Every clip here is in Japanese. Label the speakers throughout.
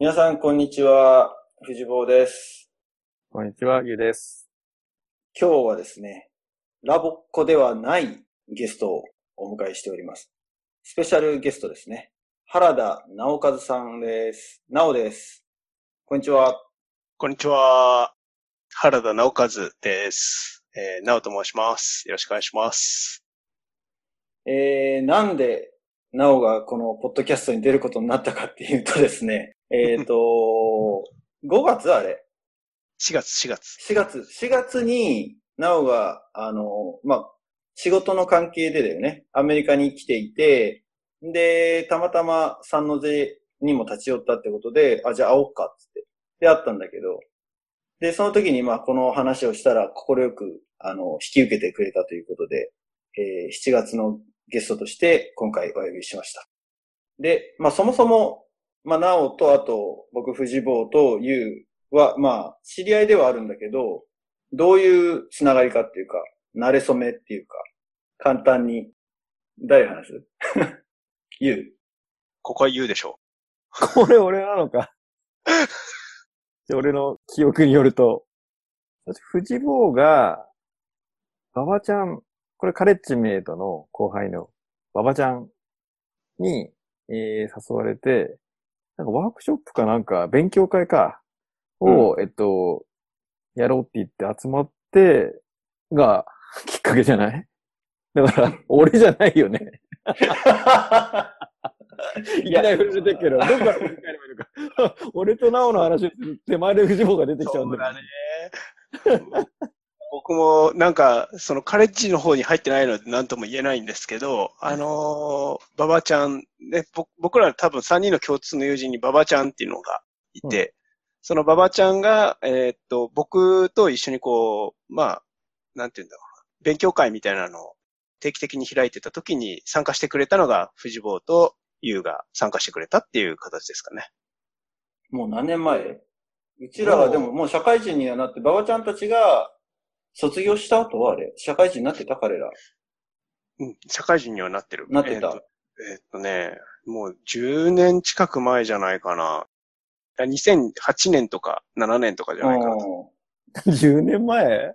Speaker 1: 皆さん、こんにちは。藤坊です。
Speaker 2: こんにちは、ゆうです。
Speaker 1: 今日はですね、ラボっ子ではないゲストをお迎えしております。スペシャルゲストですね。原田直和さんです。直です。こんにちは。
Speaker 3: こんにちは。原田直和です。えー、直と申します。よろしくお願いします。
Speaker 1: えー、なんで、直がこのポッドキャストに出ることになったかっていうとですね、えっ、と、5月あれ
Speaker 3: 4月、4月。
Speaker 1: 4月、4月に、なおが、あの、まあ、仕事の関係でだよね、アメリカに来ていて、で、たまたま三の瀬にも立ち寄ったってことで、あ、じゃあ会おうかっつって。で、会ったんだけど、で、その時に、まあ、この話をしたら、快く、あの、引き受けてくれたということで、えー7月のゲストとして、今回お呼びしました。で、まあ、そもそも、まあ、なおと、あと、僕、藤坊と、ゆうは、まあ、知り合いではあるんだけど、どういうつながりかっていうか、慣れ初めっていうか、簡単に、誰話す？ゆう。
Speaker 3: ここは言うでしょ
Speaker 2: これ俺なのか？で俺の記憶によると、藤坊が、馬場ちゃん、これカレッジメイトの後輩の馬場ちゃんに、えー誘われて、なんかワークショップかなんか勉強会か、を、えっと、やろうって言って集まって、が、きっかけじゃない？だから、俺じゃないよね。いきなり触れてるけど、どこから振り返ればいいのか。俺とナオの話手前で藤坊が出てきちゃうんだよ
Speaker 3: そうだね。僕もなんか、そのカレッジの方に入ってないので何とも言えないんですけど、あのー、馬場ちゃん、ね、ぼ僕ら多分3人の共通の友人に馬場ちゃんっていうのがいて、その馬場ちゃんが、えーっと、僕と一緒にこう、まあ、なんて言うんだろうな、勉強会みたいなのを定期的に開いてた時に参加してくれたのが藤坊と優が参加してくれたっていう形ですかね。
Speaker 1: もう何年前？うちらはでももう社会人にはなって、馬場ちゃんたちが卒業した後はあれ、社会人になってた彼ら。
Speaker 3: うん、社会人にはなってる。
Speaker 1: なってた
Speaker 3: えーっとえーっとね、もう10年近く前じゃないかな。いや2008年とか7年とかじゃないかな。
Speaker 1: うん
Speaker 2: 10年前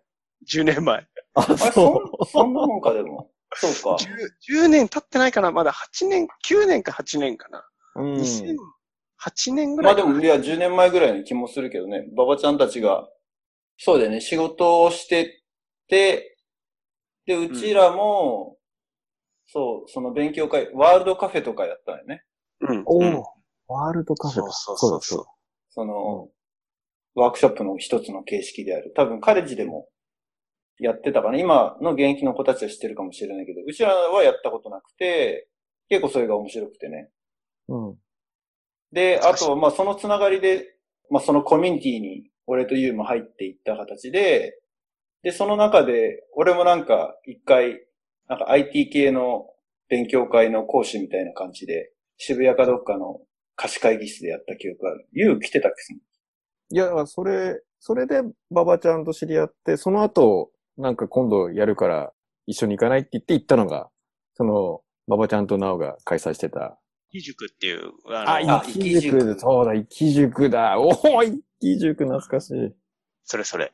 Speaker 3: ？10年前。
Speaker 2: あ、
Speaker 1: そ
Speaker 2: そ
Speaker 1: んそんなもんかでも。そうか。
Speaker 3: 10, 10年経ってないかなまだ8年、9年か8年かな。
Speaker 2: う。うん。
Speaker 3: 2008年ぐらいかな。
Speaker 1: まあでも、いや、10年前ぐらいの気もするけどね、馬場ちゃんたちが、そうだよね、仕事をしてて、で、うちらも、そう、その勉強会、ワールドカフェとかやったんよね。
Speaker 3: うん。
Speaker 2: お
Speaker 3: うん
Speaker 2: お、ワールドカフェか。
Speaker 3: そうそうそうそう
Speaker 2: だ
Speaker 1: その、ワークショップの一つの形式である。多分、カレッジでもやってたかな。今の現役の子たちは知ってるかもしれないけど、うちらはやったことなくて、結構それが面白くてね。
Speaker 2: うん。
Speaker 1: で、あとは、まあ、そのつながりで、まあ、そのコミュニティに、俺とユウも入っていった形で、で、その中で、俺もなんか、一回、なんか IT 系の勉強会の講師みたいな感じで、渋谷かどっかの貸し会議室でやった記憶がある。ユウ来てたっけ？
Speaker 2: いや、それ、それで馬場ちゃんと知り合って、その後、なんか今度やるから一緒に行かないって言って行ったのが、その、馬場ちゃんとナオが開催してた。
Speaker 3: 義塾っていう、あ
Speaker 2: あ、
Speaker 3: の、
Speaker 1: あ
Speaker 2: 生き塾、そうだ、生き塾だ。おお、生き塾懐かしい。
Speaker 3: それそれ。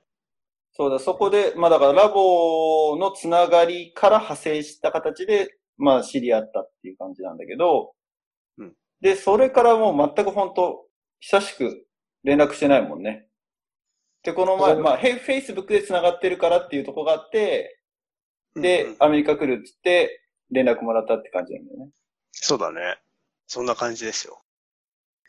Speaker 1: そうだ、そこで、まあだからラボのつながりから派生した形で、まあ知り合ったっていう感じなんだけど、
Speaker 3: うん
Speaker 1: で、それからもう全く本当久しく連絡してないもんね。で、この前、まあ、フェイスブックでつながってるからっていうところがあって、で、
Speaker 3: うんうん
Speaker 1: アメリカ来るっつって、連絡もらったって感じなんだよね。
Speaker 3: そうだね。そんな感じですよ。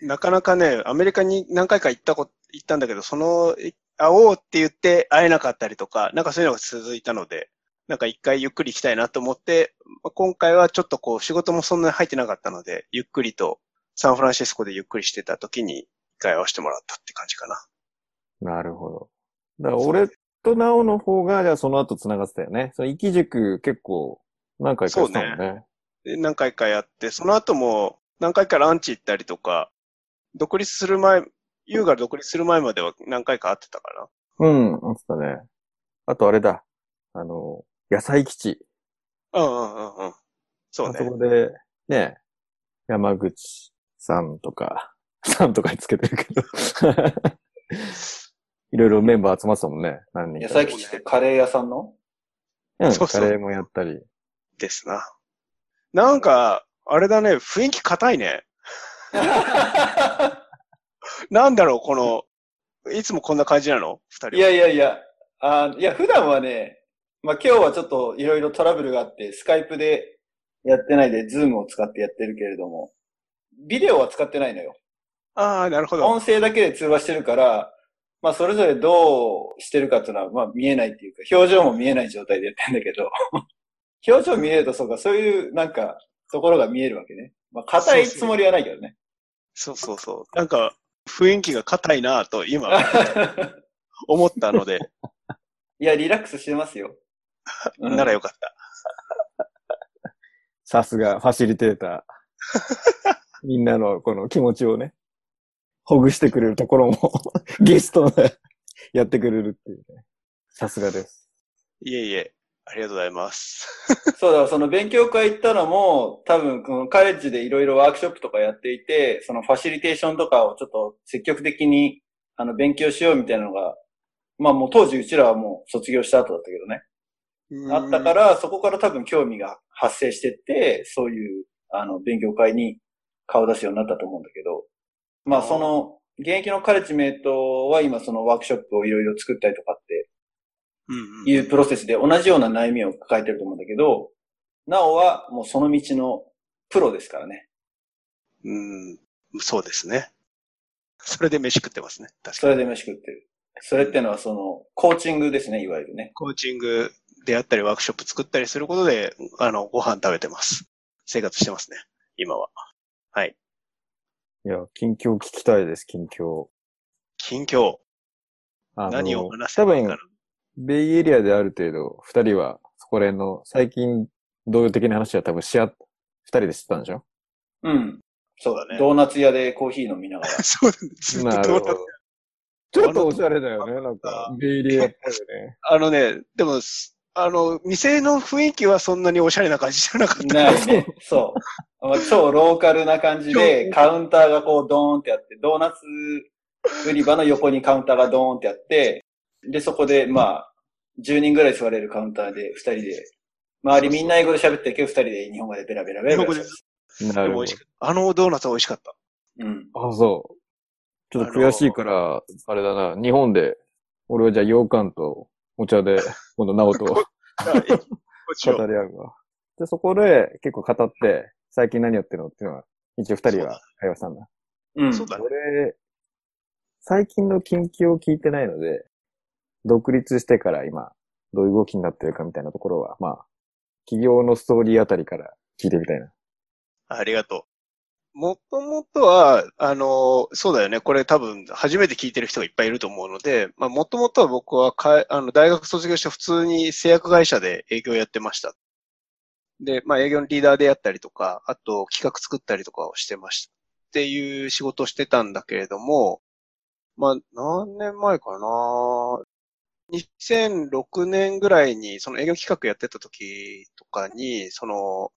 Speaker 3: なかなかね、アメリカに何回か行ったこ、行ったんだけど、その、い会おうって言って会えなかったりとか、なんかそういうのが続いたので、なんか一回ゆっくり行きたいなと思って、まあ今回はちょっとこう仕事もそんなに入ってなかったので、ゆっくりとサンフランシスコでゆっくりしてた時に一回会わせてもらったって感じかな。
Speaker 2: なるほど。だから俺とナオの方が、じゃあその後繋がってたよね。その生き塾結構何回かしたもんね。
Speaker 3: で何回かやって、その後も何回かランチ行ったりとか、独立する前、優が独立する前までは何回か会ってたかな。
Speaker 2: うん、あってたね。あとあれだ。あの、野菜基地。
Speaker 3: うんうんうんうん。そう
Speaker 2: あそ
Speaker 3: ね。
Speaker 2: こで、ね、山口さんとか、さんとかにつけてるけど。いろいろメンバー集まってたもんね。何人か。
Speaker 1: 野菜基地ってカレー屋さんの？
Speaker 2: うん、
Speaker 3: そうそう
Speaker 2: カレーもやったり。
Speaker 3: ですな。なんか、あれだね、雰囲気硬いね。なんだろう、この、いつもこんな感じなの？二人は。
Speaker 1: いやいやいや、あいや、普段はね、まあ今日はちょっといろいろトラブルがあって、スカイプでやってないで、ズームを使ってやってるけれども、ビデオは使ってないのよ。
Speaker 3: ああ、なるほど。
Speaker 1: 音声だけで通話してるから、まあそれぞれどうしてるかっていうのは、まあ見えないっていうか、表情も見えない状態でやってんだけど、表情見えるとそうか、そういうなんか、ところが見えるわけね。まあ硬いつもりはないけどね。
Speaker 3: そうそうそう。なんか、雰囲気が硬いなぁと今 思ったので、
Speaker 1: いや、リラックスしてますよ。うん
Speaker 3: ならよかった。
Speaker 2: さすが、ファシリテーター。みんなのこの気持ちをね、ほぐしてくれるところも、ゲストでやってくれるっていうね。さすがです。
Speaker 3: いえいえ、ありがとうございます。
Speaker 1: そうだ、その勉強会行ったのも、多分、このカレッジでいろいろワークショップとかやっていて、そのファシリテーションとかをちょっと積極的に、あの、勉強しようみたいなのが、まあもう当時うちらはもう卒業した後だったけどね。あったから、そこから多分興味が発生してって、そういう、あの、勉強会に顔出すようになったと思うんだけど、まあその、現役のカレッジメイトは今そのワークショップをいろいろ作ったりとかっていうプロセスで同じような悩みを抱えてると思うんだけど、なおはもうその道のプロですからね。
Speaker 3: うん、そうですね。それで飯食ってますね。確
Speaker 1: そ
Speaker 3: かに。
Speaker 1: れで飯食ってる。それっていうのはその、コーチングですね、いわゆるね。
Speaker 3: コーチングであったり、ワークショップ作ったりすることで、あの、ご飯食べてます。生活してますね。今は。はい。
Speaker 2: いや、近況聞きたいです、近況。
Speaker 3: 近況。
Speaker 2: あの
Speaker 3: 何を話せ
Speaker 2: 多
Speaker 3: ばいいかな
Speaker 2: 分、ベイエリアである程度、二人は、そこら辺の、最近、同様的な話は多分し合っ、二人でしてたんでしょ？
Speaker 1: うん。そう
Speaker 3: だね
Speaker 1: ドーナツ屋でコーヒー飲みながら。
Speaker 3: そう
Speaker 2: な
Speaker 3: とどうな
Speaker 2: るほど。ちょっとおしゃれだよね、なんか、ベイエリアっぽいよね。
Speaker 3: あのね、でも、すあの、店の雰囲気はそんなにおしゃれな感じじゃなかった。
Speaker 1: ないね。そう。まあ超ローカルな感じで、カウンターがこうドーンってあって、ドーナツ売り場の横にカウンターがドーンってあって、で、そこで、まあ、10人ぐらい座れるカウンターで、2人で、周りみんな英語で喋ってるけど、2人で日本語でベラベラベラベラ
Speaker 2: なるほど。
Speaker 3: あのドーナツは美味しかった。
Speaker 1: うん。
Speaker 2: あ、そう。ちょっと悔しいから、あれだな、日本で、俺はじゃあ羊羹とお茶で、今度、直人を
Speaker 3: こっちを
Speaker 2: 語り合うわ。で、そこで結構語って、最近何やってるのっていうのは、一応二人は会話したんだ。
Speaker 1: うん。
Speaker 3: そうだね。
Speaker 2: 俺、最近の近況を聞いてないので、独立してから今、どういう動きになってるかみたいなところは、まあ、企業のストーリーあたりから聞いてみたいな。
Speaker 3: ありがとう。もともとは、あの、そうだよね。これ多分、初めて聞いてる人がいっぱいいると思うので、まあ、もともとは僕はか、あの、大学卒業して普通に製薬会社で営業やってました。で、まあ、営業のリーダーでやったりとか、あと企画作ったりとかをしてました。っていう仕事をしてたんだけれども、まあ、何年前かな2006年ぐらいに、その営業企画やってた時とかに、その、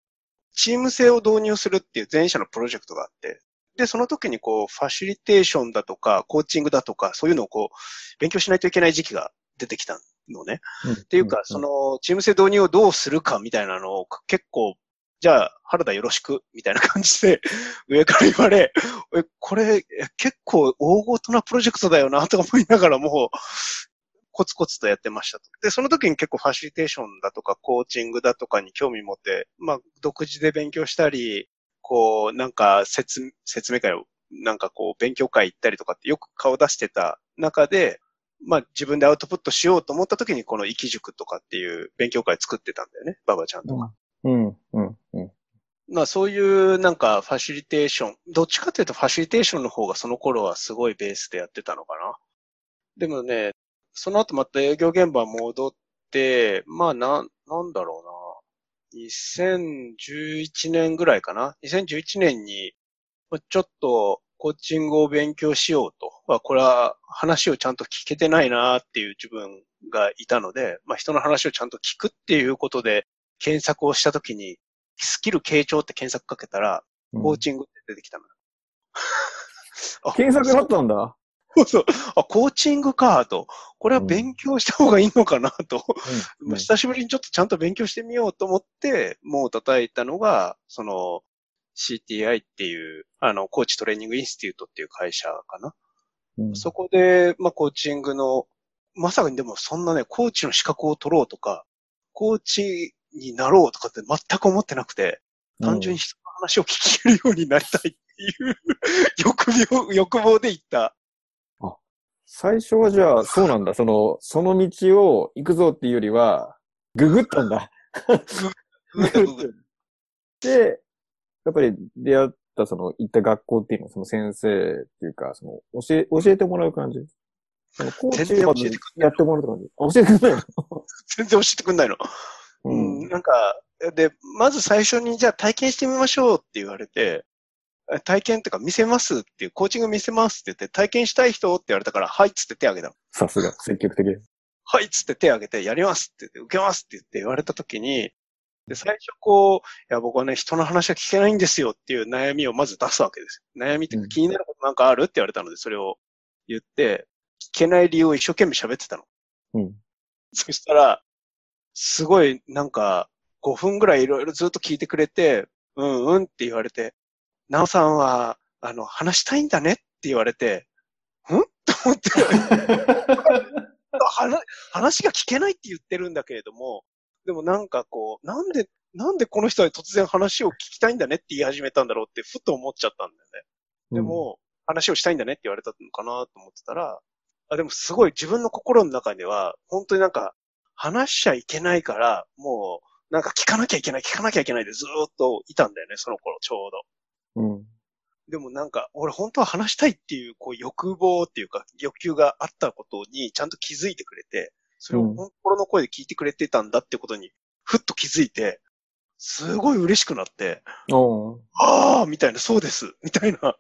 Speaker 3: チーム制を導入するっていう前者のプロジェクトがあって、で、その時にこう、ファシリテーションだとか、コーチングだとか、そういうのをこう、勉強しないといけない時期が出てきたのね。っていうか、そ、の、チーム制導入をどうするかみたいなのを結構、じゃあ、原田よろしく、みたいな感じで、上から言われ、え、これ、え結構大ごとなプロジェクトだよな、とか思いながらも、コツコツとやってましたと。で、その時に結構ファシリテーションだとか、コーチングだとかに興味持って、まあ、独自で勉強したり、こう、なんか説、説明会を、なんかこう、勉強会行ったりとかってよく顔出してた中で、まあ自分でアウトプットしようと思った時にこの生き塾とかっていう勉強会作ってたんだよね、ババちゃんとか。
Speaker 2: うん、うん、うん。
Speaker 3: まあそういうなんかファシリテーション、どっちかというとファシリテーションの方がその頃はすごいベースでやってたのかな。でもね、その後また営業現場戻って、まあな、なんだろうな。2011年ぐらいかな。2011年に、まあちょっとコーチングを勉強しようと。まあこれは話をちゃんと聞けてないなっていう自分がいたので、まあ人の話をちゃんと聞くっていうことで検索をしたときに、スキル傾聴って検索かけたら、コーチングって出てきたのよ。あ
Speaker 2: 検索だったんだ。
Speaker 3: そうそう。あ、コーチングか、と。これは勉強した方がいいのかな、と。
Speaker 2: うん
Speaker 3: まあ久しぶりにちょっとちゃんと勉強してみようと思って、もう叩いたのが、その、CTI っていう、あの、コーチトレーニングインスティュートっていう会社かな。
Speaker 2: うん
Speaker 3: そこで、まあ、コーチングの、まさにでもそんなね、コーチの資格を取ろうとか、コーチになろうとかって全く思ってなくて、単純に人の話を聞けるようになりたいっていう 欲望、欲望で行った。
Speaker 2: 最初はじゃあ、そうなんだ。その、その道を行くぞっていうよりは、ググったんだ。で、やっぱり出会った、その、行った学校っていうのは、その先生っていうか、その、教え、教えてもらう感じ。その、コーチやってもらう感じ。あ教えてくれないの？
Speaker 3: 全然教えてくんないの？
Speaker 2: う
Speaker 3: うん、なんか、で、まず最初にじゃあ体験してみましょうって言われて、え体験っていうか見せますっていう、コーチング見せますって言って、体験したい人って言われたから、はいっつって手挙げたの。
Speaker 2: さすが、積極的。
Speaker 3: はいっつって手挙げて、やりますって言って、受けますって言って言われた時に、で、最初こう、いや、僕はね、人の話は聞けないんですよっていう悩みをまず出すわけですよ。悩みって気になることなんかあるって言われたので、それを言って、聞けない理由を一生懸命喋ってたの。
Speaker 2: うん。
Speaker 3: そしたら、すごい、なんか、5分ぐらいいろいろずっと聞いてくれて、うんうんって言われて、なおさんは、あの、話したいんだねって言われて、ん？と思って、話話が聞けないって言ってるんだけれども、でもなんかこう、なんで、なんでこの人は突然話を聞きたいんだねって言い始めたんだろうってふと思っちゃったんだよね。でも、話をしたいんだねって言われたのかなと思ってたら、あ、でもすごい自分の心の中では、本当になんか、話しちゃいけないから、もう、なんか聞かなきゃいけない、聞かなきゃいけないでずーっといたんだよね、その頃、ちょうど。
Speaker 2: うん。
Speaker 3: でもなんか、俺本当は話したいっていう、こう欲望っていうか、欲求があったことにちゃんと気づいてくれて、それを
Speaker 2: うん。
Speaker 3: 心の声で聞いてくれてたんだってことに、ふっと気づいて、すごい嬉しくなって、ああ、みたいな、そうです、みたいな。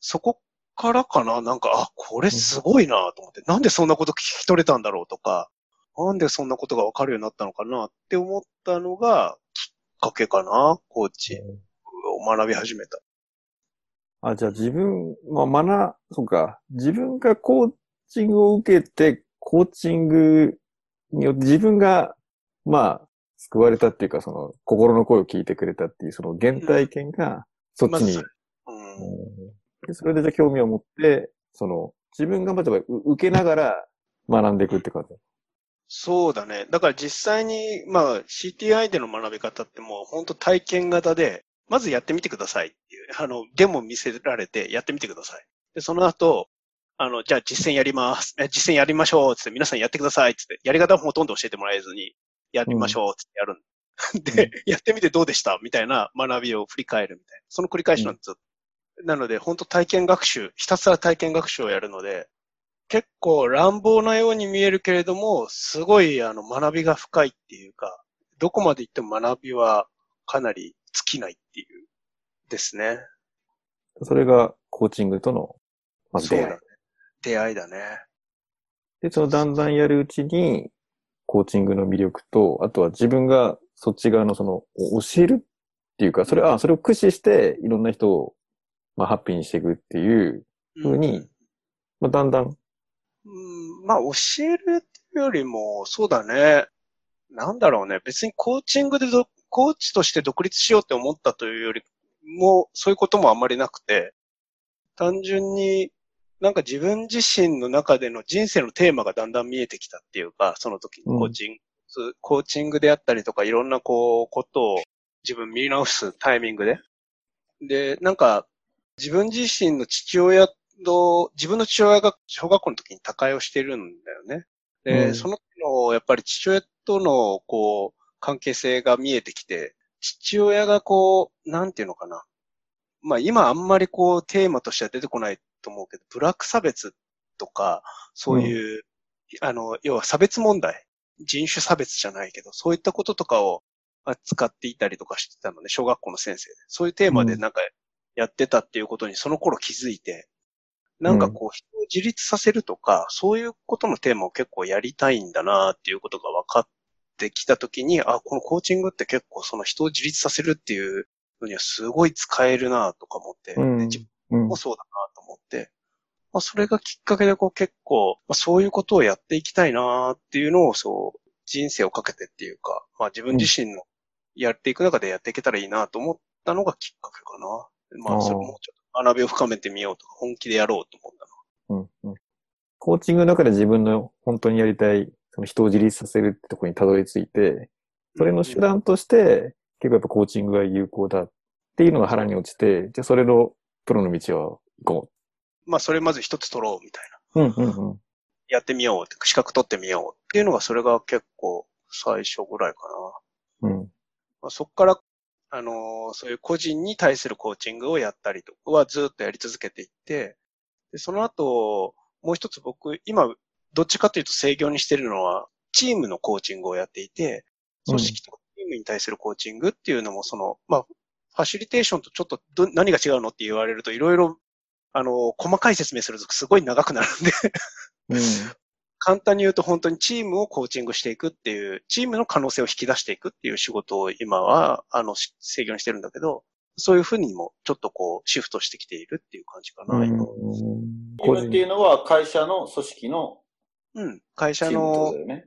Speaker 3: そこからかな、なんか、あ、これすごいなと思って、なんでそんなこと聞き取れたんだろうとか、なんでそんなことがわかるようになったのかなって思ったのが、きっかけかな、コーチ。を学び始めた。
Speaker 2: あ、じゃあ自分、まあ、学、そうか。自分がコーチングを受けて、コーチングによって自分が、まあ、救われたっていうか、その、心の声を聞いてくれたっていう、その原体験が、そっちに、
Speaker 3: うん
Speaker 2: うんでそれでじゃあ興味を持って、その、自分がまずはう受けながら学んでいくって感じ。
Speaker 3: そうだね。だから実際に、まあ CTI での学び方ってもう本当体験型で、まずやってみてくださいっていう、あの、デモ見せられてやってみてください。で、その後、あの、じゃあ実践やります。え実践やりましょうつって皆さんやってくださいつって、やり方はほとんど教えてもらえずに、やりましょうつってやるんで、やってみてどうでしたみたいな学びを振り返るみたいな。その繰り返しなんですよ。なので、本当体験学習、ひたすら体験学習をやるので、結構乱暴なように見えるけれども、すごいあの学びが深いっていうか、どこまで行っても学びはかなり尽きないっていうですね。
Speaker 2: それがコーチングとの、まず出会い。
Speaker 3: 出会いだね。
Speaker 2: で、そのだんだんやるうちに、コーチングの魅力と、あとは自分がそっち側のその、お教えるっていうか、それ、あ、それを駆使して、いろんな人を、まあ、ハッピーにしていくっていう、ふうにまあ、だんだん、
Speaker 3: うん、まあ、教えるっていうよりも、そうだね。なんだろうね。別にコーチングでど、コーチとして独立しようって思ったというよりも、そういうこともあんまりなくて、単純になんか自分自身の中での人生のテーマがだんだん見えてきたっていうか、その時にコーチング、そうコーチングであったりとか、いろんなこう、ことを自分見直すタイミングで。で、なんか、自分自身の父親と、自分の父親が小学校の時に他界をしてるんだよね。で、
Speaker 2: うん
Speaker 3: その時の、やっぱり父親との、こう、関係性が見えてきて、父親がこう、なんていうのかな。まあ今あんまりこう、テーマとしては出てこないと思うけど、ブラック差別とか、そういう、あの、要は差別問題、人種差別じゃないけど、そういったこととかを扱っていたりとかしてたのね、小学校の先生で。そういうテーマでなんかやってたっていうことにその頃気づいて、なんかこう人を自立させるとか、そういうことのテーマを結構やりたいんだなっていうことが分かってきたときに、あ、このコーチングって結構その人を自立させるっていうのにはすごい使えるなとか思って、
Speaker 2: うん
Speaker 3: で自分
Speaker 2: うん
Speaker 3: も。そうだなと思って、まあ、それがきっかけでこう結構、まあ、そういうことをやっていきたいなっていうのをそう、人生をかけてっていうか、まあ自分自身のやっていく中でやっていけたらいいなと思ったのがきっかけかな。ま
Speaker 2: あ
Speaker 3: それもうちょっと学びを深めてみようとか、本気でやろうと思ったの。
Speaker 2: うん。うん。コーチングの中で自分の本当にやりたい、その人を自立させるってところにたどり着いて、それの手段として、結構やっぱコーチングが有効だっていうのが腹に落ちて、じゃあそれのプロの道を行こ
Speaker 3: まあそれまず一つ取ろうみたいな。
Speaker 2: う。うん、うん、うん。
Speaker 3: やってみようって、資格取ってみようっていうのが、それが結構最初ぐらいかな。
Speaker 2: うん。
Speaker 3: まあ、そこから、あのーそういう個人に対するコーチングをやったりとかはずっとやり続けていって、でその後、もう一つ僕、今、どっちかというと制御にしてるのは、チームのコーチングをやっていて、組織とかチームに対するコーチングっていうのも、その、まあ、ファシリテーションとちょっとど何が違うのって言われると、いろいろ、あのー細かい説明するとすごい長くなるんで、
Speaker 2: うん。
Speaker 3: 簡単に言うと本当にチームをコーチングしていくっていう、チームの可能性を引き出していくっていう仕事を今は、あの、し制御にしてるんだけど、そういうふうにもちょっとこう、シフトしてきているっていう感じかな、今。
Speaker 1: チームっていうのは会社の組織の
Speaker 3: うん。会社の
Speaker 1: ね。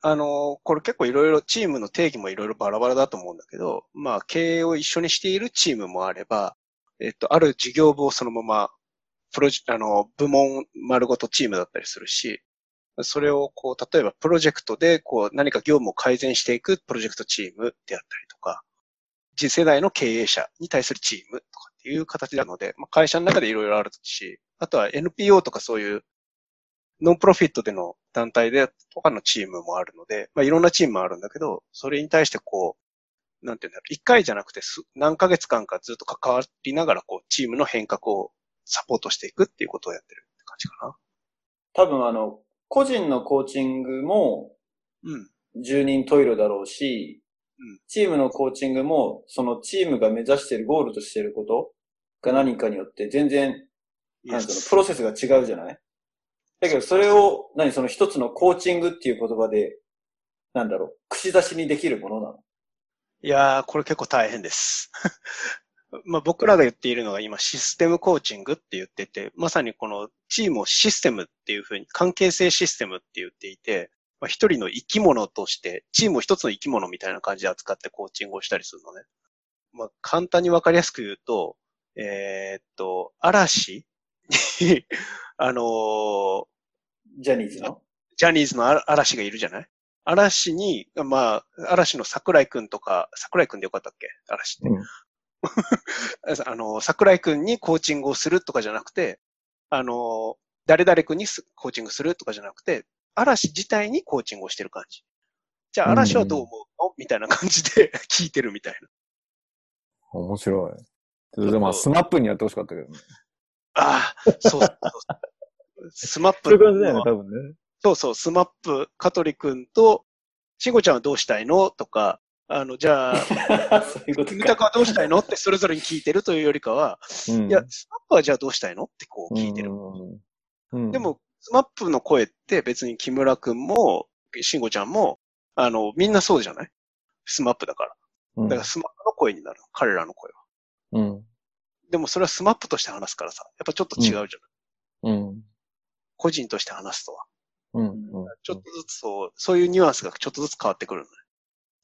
Speaker 3: あの、これ結構いろいろ、チームの定義もいろいろバラバラだと思うんだけど、まあ、経営を一緒にしているチームもあれば、えっと、ある事業部をそのまま、プロジあの、部門丸ごとチームだったりするし、それをこう、例えばプロジェクトでこう、何か業務を改善していくプロジェクトチームであったりとか、次世代の経営者に対するチームとかっていう形なので、まあ、会社の中でいろいろあるし、あとは NPO とかそういうノンプロフィットでの団体でとかのチームもあるので、まあいろんなチームもあるんだけど、それに対してこう、なんていうんだろう、一回じゃなくてす何ヶ月間かずっと関わりながらこう、チームの変革をサポートしていくっていうことをやってるって感じかな。
Speaker 1: 多分あの、個人のコーチングも
Speaker 3: うん。
Speaker 1: 十人十色だろうし、
Speaker 3: うん
Speaker 1: チームのコーチングも、そのチームが目指しているゴールとしていることが何かによって全然、なんていうの、プロセスが違うじゃない？だけどそれを、何その一つのコーチングっていう言葉で、なんだろう、串出しにできるものなの？
Speaker 3: いやー、これ結構大変です。まあ僕らが言っているのが今システムコーチングって言ってて、まさにこのチームをシステムっていうふうに関係性システムって言っていて、まあ、一人の生き物として、チームを一つの生き物みたいな感じで扱ってコーチングをしたりするのね。まあ簡単にわかりやすく言うと、えーっと、嵐、あのー
Speaker 1: ジャニーズの？
Speaker 3: ジャニーズのあ嵐がいるじゃない？嵐に、まあ、嵐の桜井くんとか、桜井くんでよかったっけ？嵐って。
Speaker 2: うん
Speaker 3: あの、桜井くんにコーチングをするとかじゃなくて、あの、誰々くんにすコーチングするとかじゃなくて、嵐自体にコーチングをしてる感じ。じゃあ、嵐はどう思うの？みたいな感じで 聞いてるみたいな。
Speaker 2: 面白い。でまあ、スマップにやってほしかったけどね。
Speaker 3: ああ、そうそう。スマップ
Speaker 2: そういう感じだよね、多分ね。
Speaker 3: そうそう、スマップ、香取くんと、しんごちゃんはどうしたいの？とか、あの、じゃあ、
Speaker 1: そういうこと
Speaker 3: キムタク
Speaker 1: か。
Speaker 3: はどうしたいの？ってそれぞれに聞いてるというよりかは、
Speaker 2: うん
Speaker 3: いや、スマップはじゃあどうしたいの？ってこう聞いてる。
Speaker 2: うんうん
Speaker 3: で、も、スマップの声って別に木村くんも、しんごちゃんも、あの、みんなそうじゃない？スマップだから。
Speaker 2: うん
Speaker 3: だからスマップの声になる。彼らの声は。
Speaker 2: うん。
Speaker 3: でもそれはスマップとして話すからさ、やっぱちょっと違うじゃない、
Speaker 2: うん。
Speaker 3: 個人として話すとは。
Speaker 2: うん。うん
Speaker 3: ちょっとずつそう、そういうニュアンスがちょっとずつ変わってくるのね。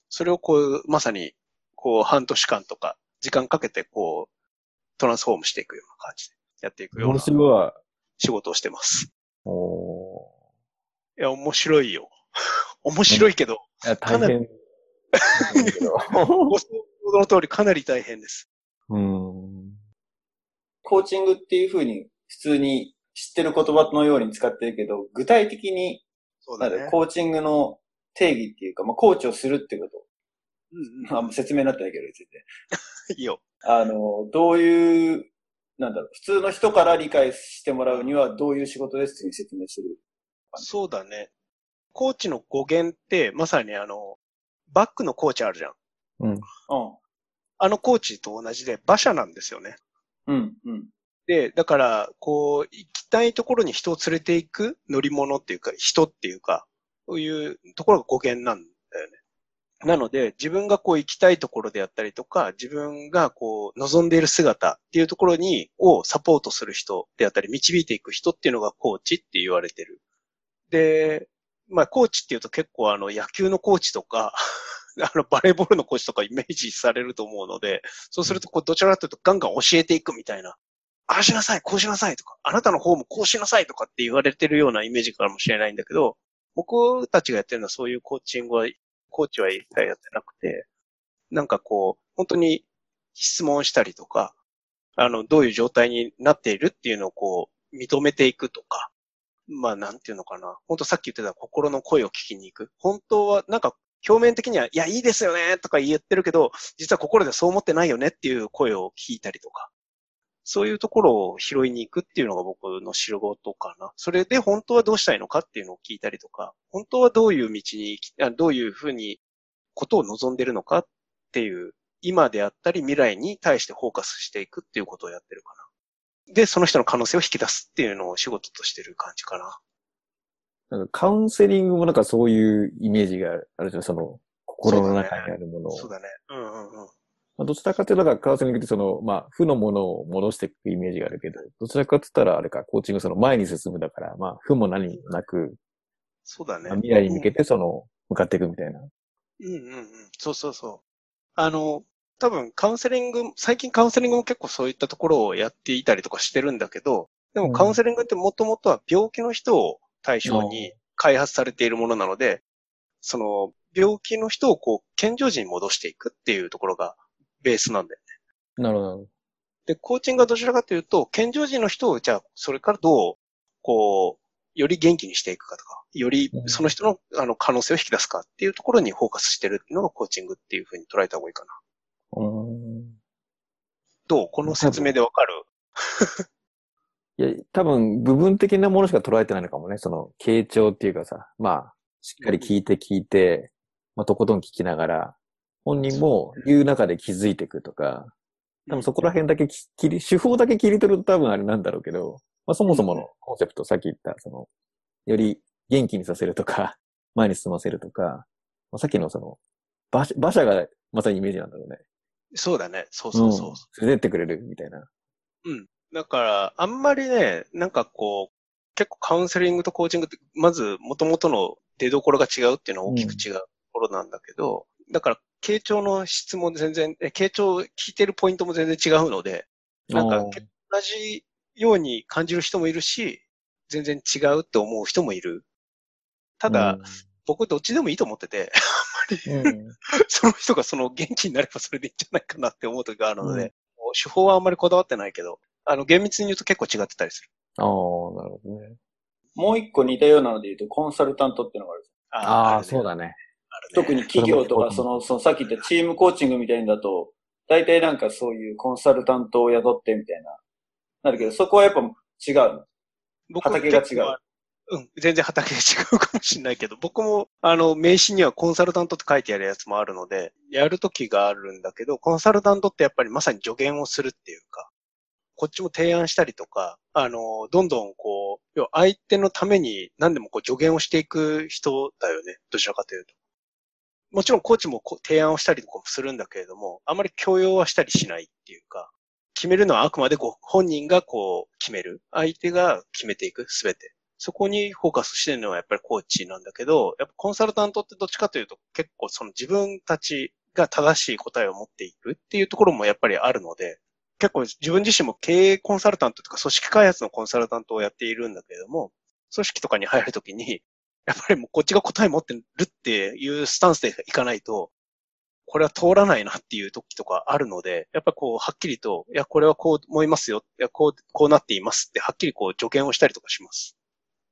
Speaker 3: それをこう、まさに、こう、半年間とか、時間かけて、こう、トランスフォームしていくような感じで、やっていくよう
Speaker 2: 面
Speaker 3: な
Speaker 2: 白い。
Speaker 3: 仕事をしてます。
Speaker 2: お
Speaker 3: いや、面白いよ。面白いけど、
Speaker 2: ー。いや、大変。
Speaker 3: ご想像の通りかなり大変です。
Speaker 2: うん。
Speaker 1: コーチングっていうふうに普通に知ってる言葉のように使ってるけど、具体的に、
Speaker 3: そう
Speaker 1: なんだコーチングの定義っていうか、まあ、コーチをするってこと。
Speaker 3: うん
Speaker 1: あんま説明になってないけど、全然。
Speaker 3: うん。いいよ。
Speaker 1: あの、どういう、なんだろう、普通の人から理解してもらうにはどういう仕事ですって説明する？
Speaker 3: そうだね。コーチの語源って、まさにあの、バックのコーチあるじゃん。
Speaker 1: うん。
Speaker 3: あのコーチと同じで馬車なんですよね。
Speaker 1: うん。うん。
Speaker 3: で、だから、こう、行きたいところに人を連れて行く乗り物っていうか、人っていうか、そういうところが語源なんだよね。なので、自分がこう行きたいところであったりとか、自分がこう望んでいる姿っていうところに、をサポートする人であったり、導いていく人っていうのがコーチって言われてる。で、まあ、コーチっていうと結構あの、野球のコーチとか、あの、バレーボールのコーチとかイメージされると思うので、そうすると、こう、どちらかというとガンガン教えていくみたいな。ああしなさい、こうしなさいとか、あなたの方もこうしなさいとかって言われてるようなイメージかもしれないんだけど、僕たちがやってるのはそういうコーチングは、コーチは一切やってなくて、なんかこう、本当に質問したりとか、あの、どういう状態になっているっていうのをこう、認めていくとか、まあなんていうのかな。本当さっき言ってた心の声を聞きに行く。本当はなんか表面的には、いや、いいですよねとか言ってるけど、実は心でそう思ってないよねっていう声を聞いたりとか、そういうところを拾いに行くっていうのが僕の仕事かな。それで本当はどうしたいのかっていうのを聞いたりとか、本当はどういう道に、どういうふうにことを望んでるのかっていう、今であったり未来に対してフォーカスしていくっていうことをやってるかな。で、その人の可能性を引き出すっていうのを仕事としてる感じかな。
Speaker 2: なんかカウンセリングもなんかそういうイメージがあるじゃん、その心の中にあるものを。
Speaker 3: そうだね。うんうんうん。
Speaker 2: まあ、どちらかというと、なんかカウンセリングってその、まあ、負のものを戻していくイメージがあるけど、どちらかと言ったらあれか、コーチングその前に進むだから、まあ、負も何もなく、
Speaker 3: そうだね。
Speaker 2: まあ、未来に向けてその、向かっていくみたいな。
Speaker 3: うんうんうん。そうそうそう。あの、多分カウンセリング、最近カウンセリングも結構そういったところをやっていたりとかしてるんだけど、でもカウンセリングってもともとは病気の人を対象に開発されているものなので、その、病気の人をこう、健常時に戻していくっていうところがベースなんだよ
Speaker 2: ね。なるほど。
Speaker 3: で、コーチングはどちらかというと、健常時の人を、じゃあ、それからどう、こう、より元気にしていくかとか、よりその人のあの可能性を引き出すかっていうところにフォーカスしてるっていうのがコーチングっていうふうに捉えた方がいいかな。
Speaker 2: うん。
Speaker 3: どう？この説明でわかる？
Speaker 2: いや、多分部分的なものしか捉えてないのかもね。その、傾聴っていうかさ、まあ、しっかり聞いて聞いて、まあ、とことん聞きながら、本人も言う中で気づいていくとか、多分そこら辺だけ切り、手法だけ切り取ると多分あれなんだろうけど、まあ、そもそものコンセプト、さっき言った、その、より元気にさせるとか、前に進ませるとか、まあ、さっきのその、馬車馬車がまさにイメージなんだろうね。
Speaker 3: そうだね。そうそうそう。
Speaker 2: うん、連れてってくれるみたいな。
Speaker 3: うん。だから、あんまりね、なんかこう、結構カウンセリングとコーチングって、まず元々の出所が違うっていうのは大きく違うところなんだけど、うん、だから、傾聴の質も全然、傾聴聞いてるポイントも全然違うので、なんか、同じように感じる人もいるし、全然違うって思う人もいる。ただ、うん、僕どっちでもいいと思ってて、あんまり、うん、その人がその元気になればそれでいいんじゃないかなって思う時があるので、うん、手法はあんまりこだわってないけど、あの、厳密に言うと結構違ってたりする。
Speaker 2: ああ、なるほどね。
Speaker 1: もう一個似たようなので言うと、コンサルタントっていうのがある。
Speaker 2: ああ、そうだね。
Speaker 1: 特に企業とか、その、そのさっき言ったチームコーチングみたいんだと、大体なんかそういうコンサルタントを雇ってみたいな、なるけど、そこはやっぱ違うの？畑が違う。
Speaker 3: うん、全然畑が違うかもしれないけど、僕も、あの、名刺にはコンサルタントって書いてあるやつもあるので、やるときがあるんだけど、コンサルタントってやっぱりまさに助言をするっていうか、こっちも提案したりとか、あの、どんどんこう、要は相手のために何でもこう助言をしていく人だよね。どちらかというと。もちろんコーチも提案をしたりとかもするんだけれども、あまり強要はしたりしないっていうか、決めるのはあくまでこう本人がこう決める。相手が決めていく、すべて。そこにフォーカスしてるのはやっぱりコーチなんだけど、やっぱコンサルタントってどっちかというと結構その自分たちが正しい答えを持っていくっていうところもやっぱりあるので、結構自分自身も経営コンサルタントとか組織開発のコンサルタントをやっているんだけれども、組織とかに入るときに、やっぱりもうこっちが答え持ってるっていうスタンスでいかないと、これは通らないなっていう時とかあるので、やっぱこう、はっきりと、いや、これはこう思いますよ。いや、こう、こうなっていますって、はっきりこう、助言をしたりとかします。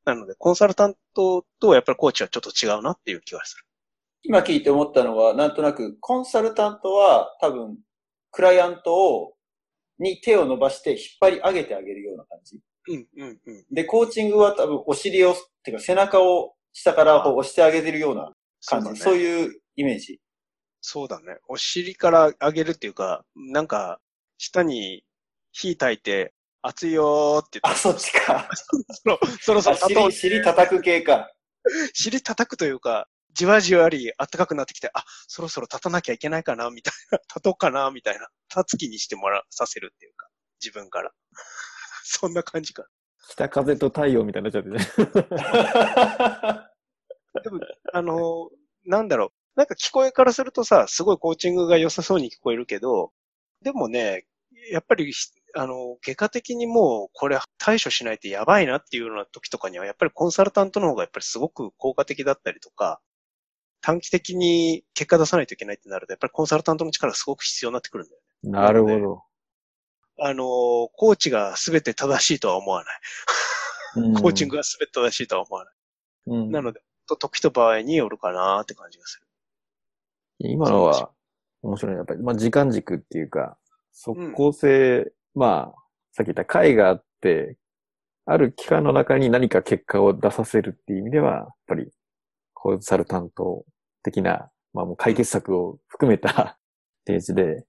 Speaker 3: なので、コンサルタントとやっぱりコーチはちょっと違うなっていう気がする。
Speaker 1: 今聞いて思ったのは、なんとなく、コンサルタントは多分、クライアントを、に手を伸ばして引っ張り上げてあげるような感じ。
Speaker 3: うんうんうん。
Speaker 1: で、コーチングは多分、お尻を、てか背中を下からこう押してあげてるような感じ。そう,、いうイメージ。
Speaker 3: そうだね。お尻から上げるっていうか、なんか、下に火焚いて、熱いよーって。
Speaker 1: あ、そっちか。
Speaker 3: そろそろ、
Speaker 1: そろ尻、尻叩く系か。
Speaker 3: 尻叩くというか、じわじわり暖かくなってきて、あ、そろそろ立たなきゃいけないかな、みたいな、立とうかな、みたいな、立つ気にしてもら、させるっていうか、自分から。そんな感じか。
Speaker 2: 北風と太陽みたいになっちゃってね。
Speaker 3: でも、あの、なんだろう。なんか聞こえからするとさ、すごいコーチングが良さそうに聞こえるけど、でもね、やっぱり、あの、外科的にもうこれ対処しないとやばいなっていうような時とかには、やっぱりコンサルタントの方がやっぱりすごく効果的だったりとか、短期的に結果出さないといけないってなると、やっぱりコンサルタントの力がすごく必要になってくるんだよね。
Speaker 2: なるほど。
Speaker 3: あの、コーチが全て正しいとは思わない。コーチングが全て正しいとは思わない。
Speaker 2: うん
Speaker 3: なので、と時と場合によるかなって感じがする。
Speaker 2: 今のは面白いね。やっぱり、まあ、時間軸っていうか、即効性、まあ、さっき言った解があって、ある期間の中に何か結果を出させるっていう意味では、やっぱり、コンサルタント的な、まあもう解決策を含めた 提示で、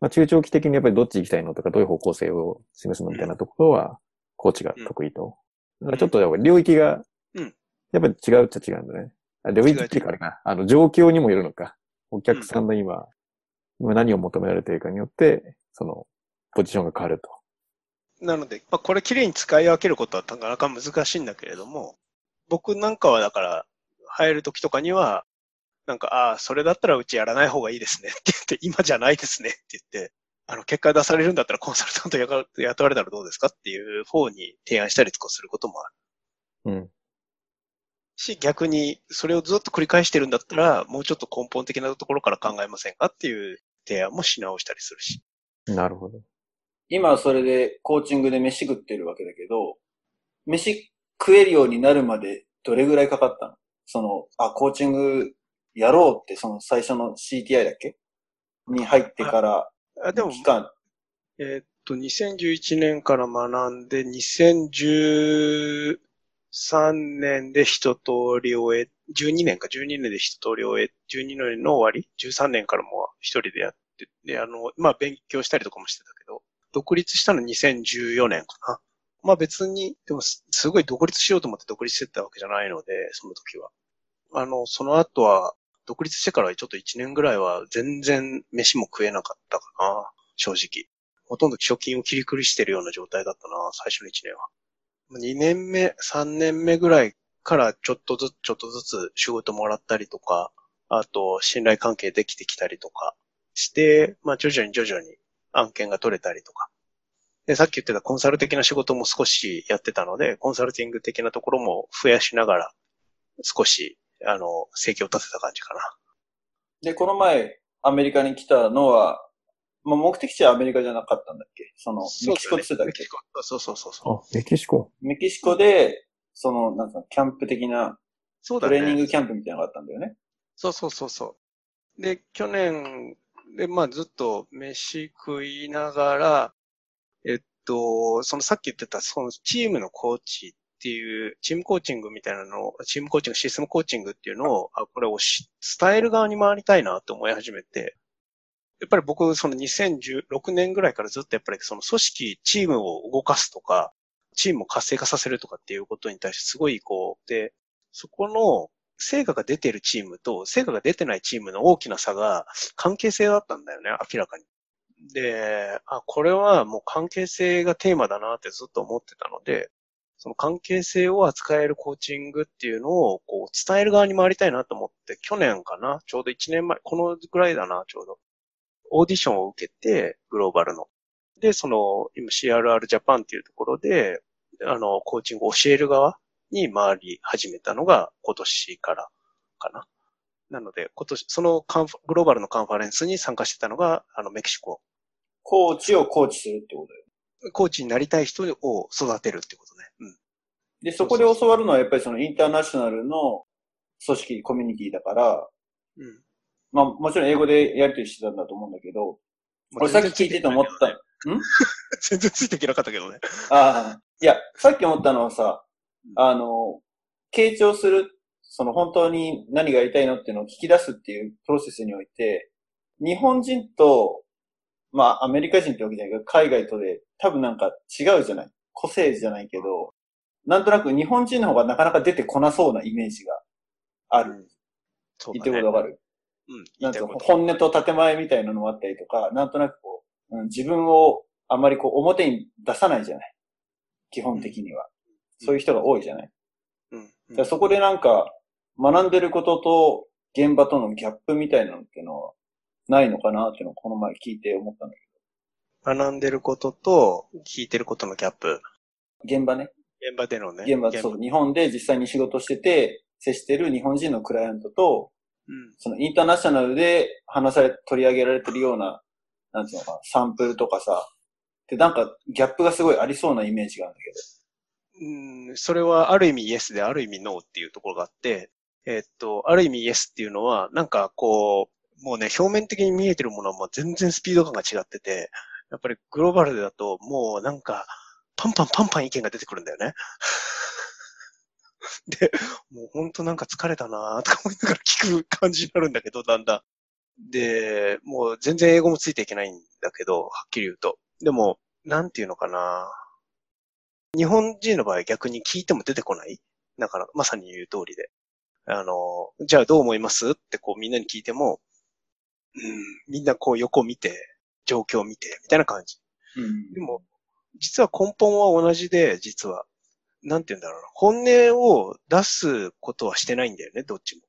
Speaker 2: まあ中長期的にやっぱりどっち行きたいのとか、どういう方向性を示すのみたいなところは、コーチが得意と。だからちょっとやっぱり領域が
Speaker 3: うん、
Speaker 2: やっぱり違うっちゃ違うんだね。あ領域っていうかあれかな。あの、状況にもよるのか。お客さんの今、今何を求められているかによって、その、ポジションが変わると。
Speaker 3: なので、まあ、これ綺麗に使い分けることはなかなか難しいんだけれども、僕なんかはだから、入る時とかには、なんか、ああ、それだったらうちやらない方がいいですねって言って、今じゃないですねって言って、あの、結果出されるんだったらコンサルタントやが雇われたらどうですかっていう方に提案したりとかすることもある。
Speaker 2: うん。
Speaker 3: し、逆に、それをずっと繰り返してるんだったら、もうちょっと根本的なところから考えませんかっていう提案もし直したりするし。
Speaker 2: なるほど。
Speaker 1: 今はそれでコーチングで飯食ってるわけだけど、飯食えるようになるまでどれぐらいかかったの？その、あ、コーチングやろうって、その最初の CTI だっけ？に入ってから
Speaker 3: あでも、
Speaker 1: 期間、
Speaker 3: えーっと、2011年から学んで、2013年で一通り終え、12年か、12年で一通り終え、12年の終わり ?13 年からも一人でやって、で、あの、まあ、勉強したりとかもしてたけど、独立したの2014年かな。まあ別に、でもすすごい独立しようと思って独立してたわけじゃないので、その時は。あの、その後は、独立してからちょっと1年ぐらいは全然飯も食えなかったかな、正直。ほとんど貯金を切りくりしてるような状態だったな、最初の1年は。2年目、3年目ぐらいからちょっとずつ、ちょっとずつ仕事もらったりとか、あと信頼関係できてきたりとかして、まあ徐々に徐々に案件が取れたりとか。で、さっき言ってたコンサル的な仕事も少しやってたので、コンサルティング的なところも増やしながら、少し、あの、生計を立てた感じかな。
Speaker 1: で、この前アメリカに来たのは、まあ、目的地はアメリカじゃなかったんだっけ？その、メキシコって言ってたっけ？
Speaker 3: メキシコそうそうそうそう。
Speaker 2: あ、メキシコ？
Speaker 1: メキシコで、その、なんつうの、キャンプ的な、
Speaker 3: そうだね。
Speaker 1: トレーニングキャンプみたいなのがあったんだよね。
Speaker 3: そうそうそうそう。で、去年、で、まあずっと飯食いながら、えっと、そのさっき言ってた、そのチームのコーチっていう、チームコーチングみたいなのを、チームコーチング、システムコーチングっていうのを、あ、これをし伝える側に回りたいなと思い始めて、やっぱり僕、その2016年ぐらいからずっとやっぱりその組織、チームを動かすとか、チームを活性化させるとかっていうことに対してすごいこう、で、そこの成果が出てるチームと成果が出てないチームの大きな差が関係性だったんだよね、明らかに。で、あ、これはもう関係性がテーマだなってずっと思ってたので、その関係性を扱えるコーチングっていうのをこう伝える側に回りたいなと思って、去年かな、ちょうど1年前、このぐらいだな、ちょうど。オーディションを受けて、グローバルの。で、その、今 CRR ジャパンっていうところで、あの、コーチングを教える側に回り始めたのが今年からかな。なので、今年、そのカンフグローバルのカンファレンスに参加してたのが、あの、メキシコ。
Speaker 1: コーチをコーチするってことよ。
Speaker 3: コーチになりたい人を育てるってことね。うん。
Speaker 1: で、そこで教わるのはやっぱりそのインターナショナルの組織、コミュニティだから、
Speaker 3: うん。
Speaker 1: まあもちろん英語でやりとりしてたんだと思うんだけど、俺さっき聞いてて思った。
Speaker 3: 全然ついていけなかったけどね。
Speaker 1: ああ、いや、さっき思ったのはさ、あの、傾聴する、その本当に何がやりたいのっていうのを聞き出すっていうプロセスにおいて、日本人と、まあアメリカ人ってわけじゃないけど、海外とで多分なんか違うじゃない？個性じゃないけど、なんとなく日本人の方がなかなか出てこなそうなイメージがある。言って
Speaker 3: そうだね。
Speaker 1: ることわかる？
Speaker 3: うん。
Speaker 1: なん
Speaker 3: と。
Speaker 1: 本音と建前みたいなのもあったりとか、なんとなくこう、うん、自分をあまりこう表に出さないじゃない？基本的には。
Speaker 3: うん
Speaker 1: そういう人が多いじゃない？
Speaker 3: うん。
Speaker 1: だからそこでなんか、学んでることと現場とのギャップみたいなのっていうのはないのかなっていうのをこの前聞いて思ったんだけ
Speaker 3: 学んでることと聞いてることのギャップ。
Speaker 1: ど、現場ね。
Speaker 3: 現場でのね。
Speaker 1: 現場、そう、日本で実際に仕事してて、接してる日本人のクライアントと、
Speaker 3: うん。
Speaker 1: そのインターナショナルで話され、取り上げられてるような、なんていうのかな、サンプルとかさ、で、なんかギャップがすごいありそうなイメージがあるんだけ
Speaker 3: うん、それはある意味イエスである意味ノーっていうところがあって、えっと、ある意味イエスっていうのは、なんかこう、もうね、表面的に見えてるものはもう全然スピード感が違ってて、やっぱりグローバルだともうなんか、パンパンパンパン意見が出てくるんだよね。で、もうほんとなんか疲れたなーとか思いながら聞く感じになるんだけど、だんだん。で、もう全然英語もついていけないんだけど、はっきり言うと。でも、なんていうのかな。日本人の場合逆に聞いても出てこないだから、まさに言う通りで。あの、じゃあどう思います？ってこうみんなに聞いても、うん、みんなこう横見て、状況を見て、みたいな感じ。
Speaker 1: ど。うん
Speaker 3: でも、実は根本は同じで、実は。なんて言うんだろうな。本音を出すことはしてないんだよね、どっちも。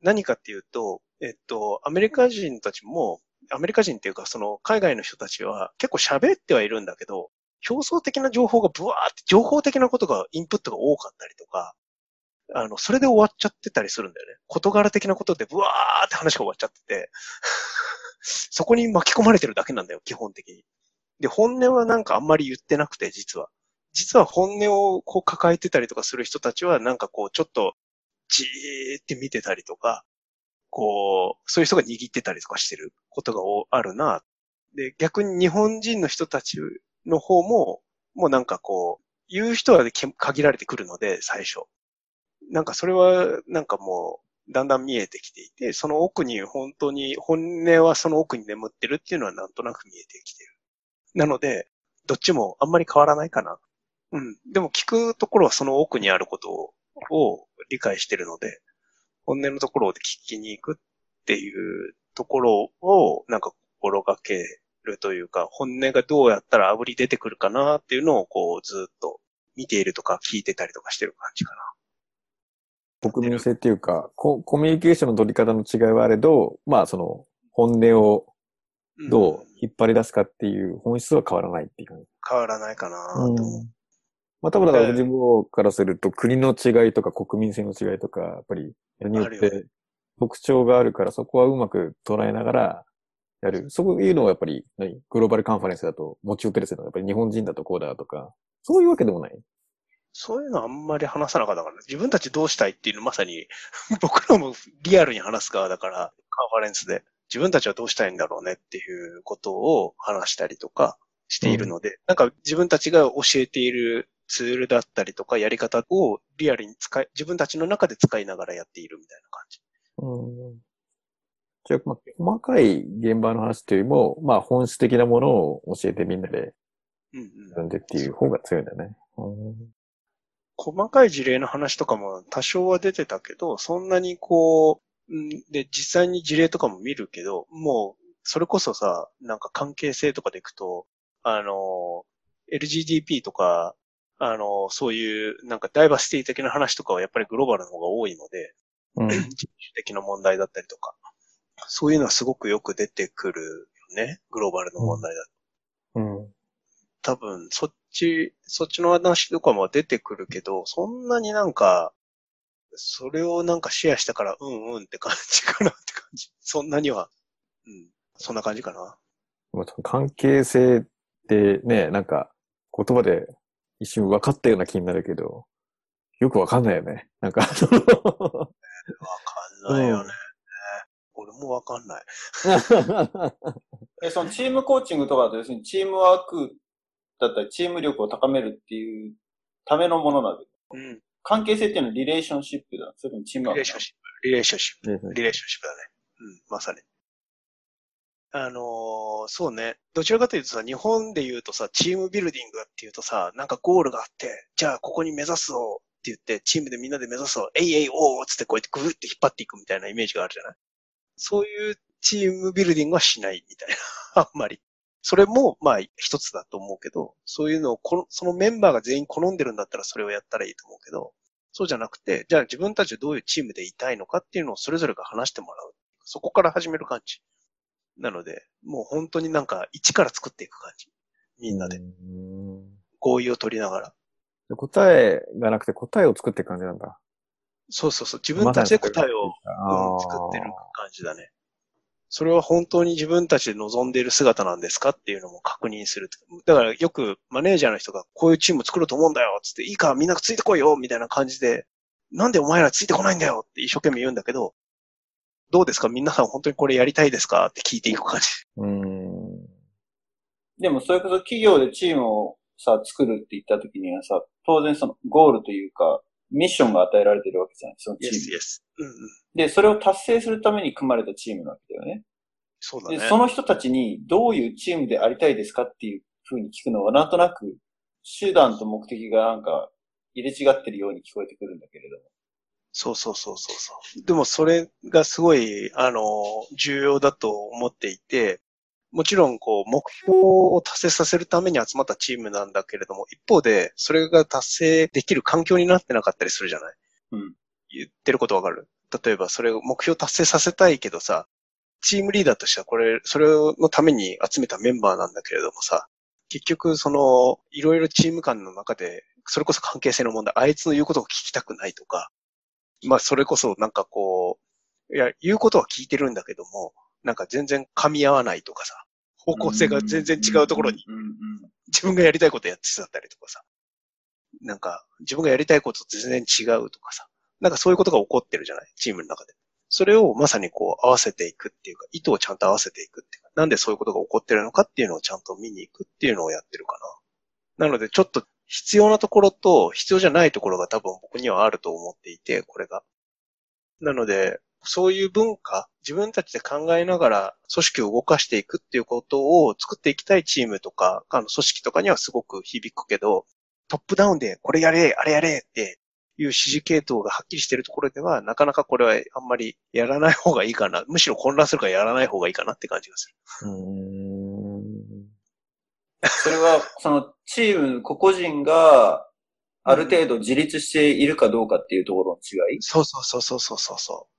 Speaker 3: 何かっていうと、えっと、アメリカ人たちも、アメリカ人っていうか、その海外の人たちは結構喋ってはいるんだけど、表層的な情報がブワーって、情報的なことが、インプットが多かったりとか、あの、それで終わっちゃってたりするんだよね。事柄的なことでブワーって話が終わっちゃってて、そこに巻き込まれてるだけなんだよ、基本的に。で、本音はなんかあんまり言ってなくて、実は。実は本音をこう抱えてたりとかする人たちは、なんかこう、ちょっと、じーって見てたりとか、こう、そういう人が握ってたりとかしてることがあるな。で、逆に日本人の人たちの方も、もうなんかこう、言う人は限られてくるので、最初。なんかそれは、なんかもう、だんだん見えてきていて、その奥に本当に、本音はその奥に眠ってるっていうのはなんとなく見えてきてる。なので、どっちもあんまり変わらないかな。うん。でも聞くところはその奥にあることを理解してるので、本音のところで聞きに行くっていうところをなんか心がけるというか、本音がどうやったら炙り出てくるかなっていうのをこうずっと見ているとか聞いてたりとかしてる感じかな
Speaker 2: 国民性っていうか、ココミュニケーションの取り方の違いはあれど、まあその、本音を
Speaker 3: な。
Speaker 2: ど
Speaker 3: ん
Speaker 2: う引っ張り出すかっていう本質は変わらないっていう感じ。
Speaker 3: 変わらないかなと思う。
Speaker 2: まあ多分だから
Speaker 3: ええ
Speaker 2: 自分からすると国の違いとか国民性の違いとか、やっぱり、によって特徴があるからそこはうまく捉えながらやる。そういうのはやっぱり、何？グローバルカンファレンスだと持ち寄ってるんですよ。やっぱり日本人だとこうだとか、そういうわけでもない。
Speaker 3: そういうのあんまり話さなかったから、自分たちどうしたいっていうのまさに、僕らもリアルに話す側だから、カンファレンスで、自分たちはどうしたいんだろうねっていうことを話したりとかしているので、なんか自分たちが教えているツールだったりとかやり方をリアルに使い、自分たちの中で使いながらやっているみたいな感じ。
Speaker 2: うん。じゃあ、まあ、細かい現場の話というよりも、まあ本質的なものを教えてみんなで
Speaker 3: うんう
Speaker 2: ん。でっていう方が強いんだね。うん
Speaker 3: 細かい事例の話とかも多少は出てたけど、そんなにこう、んで、実際に事例とかも見るけど、もう、それこそさ、なんか関係性とかでいくと、あの、LGDP とか、あの、そういう、なんかダイバーシティ的な話とかはやっぱりグローバルの方が多いので、
Speaker 2: うん。
Speaker 3: 人種的な問題だったりとか、そういうのはすごくよく出てくるよね、グローバルの問題だと。
Speaker 2: うん。
Speaker 3: 多分、そっち、そっちの話とかも出てくるけど、そんなになんか、それをなんかシェアしたから、うんうんって感じかなって感じ。そんなには。うん。そんな感じかな。
Speaker 2: まあ関係性ってね、なんか言葉で一瞬分かったような気になるけど、よく分かんないよね。なんか、その
Speaker 3: わかんないよね。俺もわかんない。
Speaker 1: え、そのチームコーチングとかだと要するにチームワークだったりチーム力を高めるっていうためのものなので、
Speaker 3: うん。
Speaker 1: 関係性っていうのはリレーションシップだ。それともチームワーク
Speaker 3: リレーションシップ。リレーションシップ。
Speaker 2: うん
Speaker 3: リレーションシップだね。うん、まさに。あのーそうね。どちらかというとさ、日本で言うとさ、チームビルディングっていうとさ、なんかゴールがあって、じゃあここに目指すぞっ言って、チームでみんなで目指そう、えいえいおーつってこうやってグーって引っ張っていくみたいなイメージがあるじゃないそういうチームビルディングはしないみたいな。あんまり。それも、まあ、一つだと思うけど、そういうのをこの、そのメンバーが全員好んでるんだったらそれをやったらいいと思うけど、そうじゃなくて、じゃあ自分たちでどういうチームでいたいのかっていうのをそれぞれが話してもらう。そこから始める感じ。なので、もう本当になんか一から作っていく感じ。みんなで
Speaker 2: うん
Speaker 3: 合意を取りながら。
Speaker 2: で答えがなくて答えを作っていく感じなんだ。
Speaker 3: そうそうそう。自分たちで答えを、うん作ってる感じだね。それは本当に自分たちで望んでいる姿なんですかっていうのも確認する。だからよくマネージャーの人がこういうチーム作ると思うんだよつっていいかみんなついてこいよみたいな感じでなんでお前らついてこないんだよって一生懸命言うんだけどどうですか？皆さん本当にこれやりたいですか？って聞いていく感じ。
Speaker 2: うん。
Speaker 1: でもそれこそ企業でチームをさ、作るって言った時にはさ、当然そのゴールというか、ミッションが与えられてるわけじゃないそのチー
Speaker 3: yes,
Speaker 1: ム。
Speaker 3: yes. うんうん。
Speaker 1: で、それを達成するために組まれたチームなわけだよね。で、
Speaker 3: そうだね。
Speaker 1: その人たちにどういうチームでありたいですかっていうふうに聞くのは、なんとなく手段と目的がなんか入れ違ってるように聞こえてくるんだけれども。
Speaker 3: そうそうそうそうそう。でもそれがすごい、あの、重要だと思っていて、もちろん、こう、目標を達成させるために集まったチームなんだけれども、一方で、それが達成できる環境になってなかったりするじゃない？
Speaker 1: うん。
Speaker 3: 言ってることわかる？例えば、それを目標達成させたいけどさ、チームリーダーとしてはこれ、それのために集めたメンバーなんだけれどもさ、結局、その、いろいろチーム間の中で、それこそ関係性の問題、あいつの言うことを聞きたくないとか、まあ、それこそなんかこう、いや、言うことは聞いてるんだけども、なんか全然噛み合わないとかさ、方向性が全然違うところに。自分がやりたいことやってたったりとかさ、なんか自分がやりたいことと全然違うとかさ、なんかそういうことが起こってるじゃない？チームの中で。それをまさにこう合わせていくっていうか、意図をちゃんと合わせていくっていうか、なんでそういうことが起こってるのかっていうのをちゃんと見に行くっていうのをやってるかな。なのでちょっと必要なところと必要じゃないところが多分僕にはあると思っていて、これが。なので、そういう文化、自分たちで考えながら組織を動かしていくっていうことを作っていきたいチームとか、あの組織とかにはすごく響くけど、トップダウンでこれやれ、あれやれっていう指示系統がはっきりしているところでは、なかなかこれはあんまりやらない方がいいかな。むしろ混乱するからやらない方がいいかなって感じがする。
Speaker 2: うん。
Speaker 1: それは、そのチーム、個々人がある程度自立しているかどうかっていうところの違い？
Speaker 3: そうそうそうそうそうそう。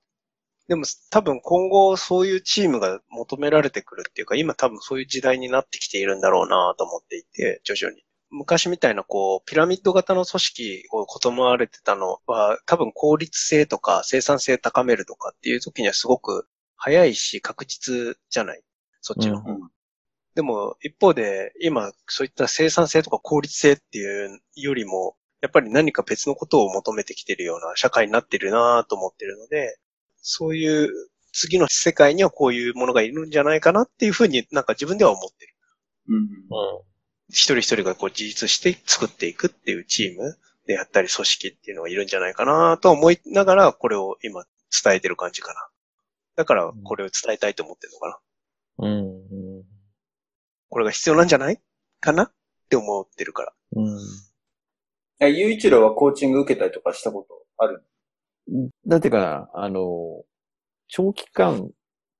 Speaker 3: でも多分今後そういうチームが求められてくるっていうか、今多分そういう時代になってきているんだろうなと思っていて、徐々に。昔みたいなこう、ピラミッド型の組織を好まわれてたのは、多分効率性とか生産性高めるとかっていう時にはすごく早いし確実じゃないそっちの方が。
Speaker 1: うん
Speaker 3: でも一方で今そういった生産性とか効率性っていうよりも、やっぱり何か別のことを求めてきてるような社会になってるなと思ってるので、そういう次の世界にはこういうものがいるんじゃないかなっていうふうになんか自分では思ってる。
Speaker 1: うん。
Speaker 3: 一人一人がこう自立して作っていくっていうチームであったり組織っていうのがいるんじゃないかなと思いながらこれを今伝えてる感じかな。だからこれを伝えたいと思ってるのかな。
Speaker 2: うん。
Speaker 3: これが必要なんじゃないかなって思ってるから。
Speaker 2: うん。
Speaker 1: え、ゆういちろうはコーチング受けたりとかしたことある
Speaker 2: だってかな、あの、長期間、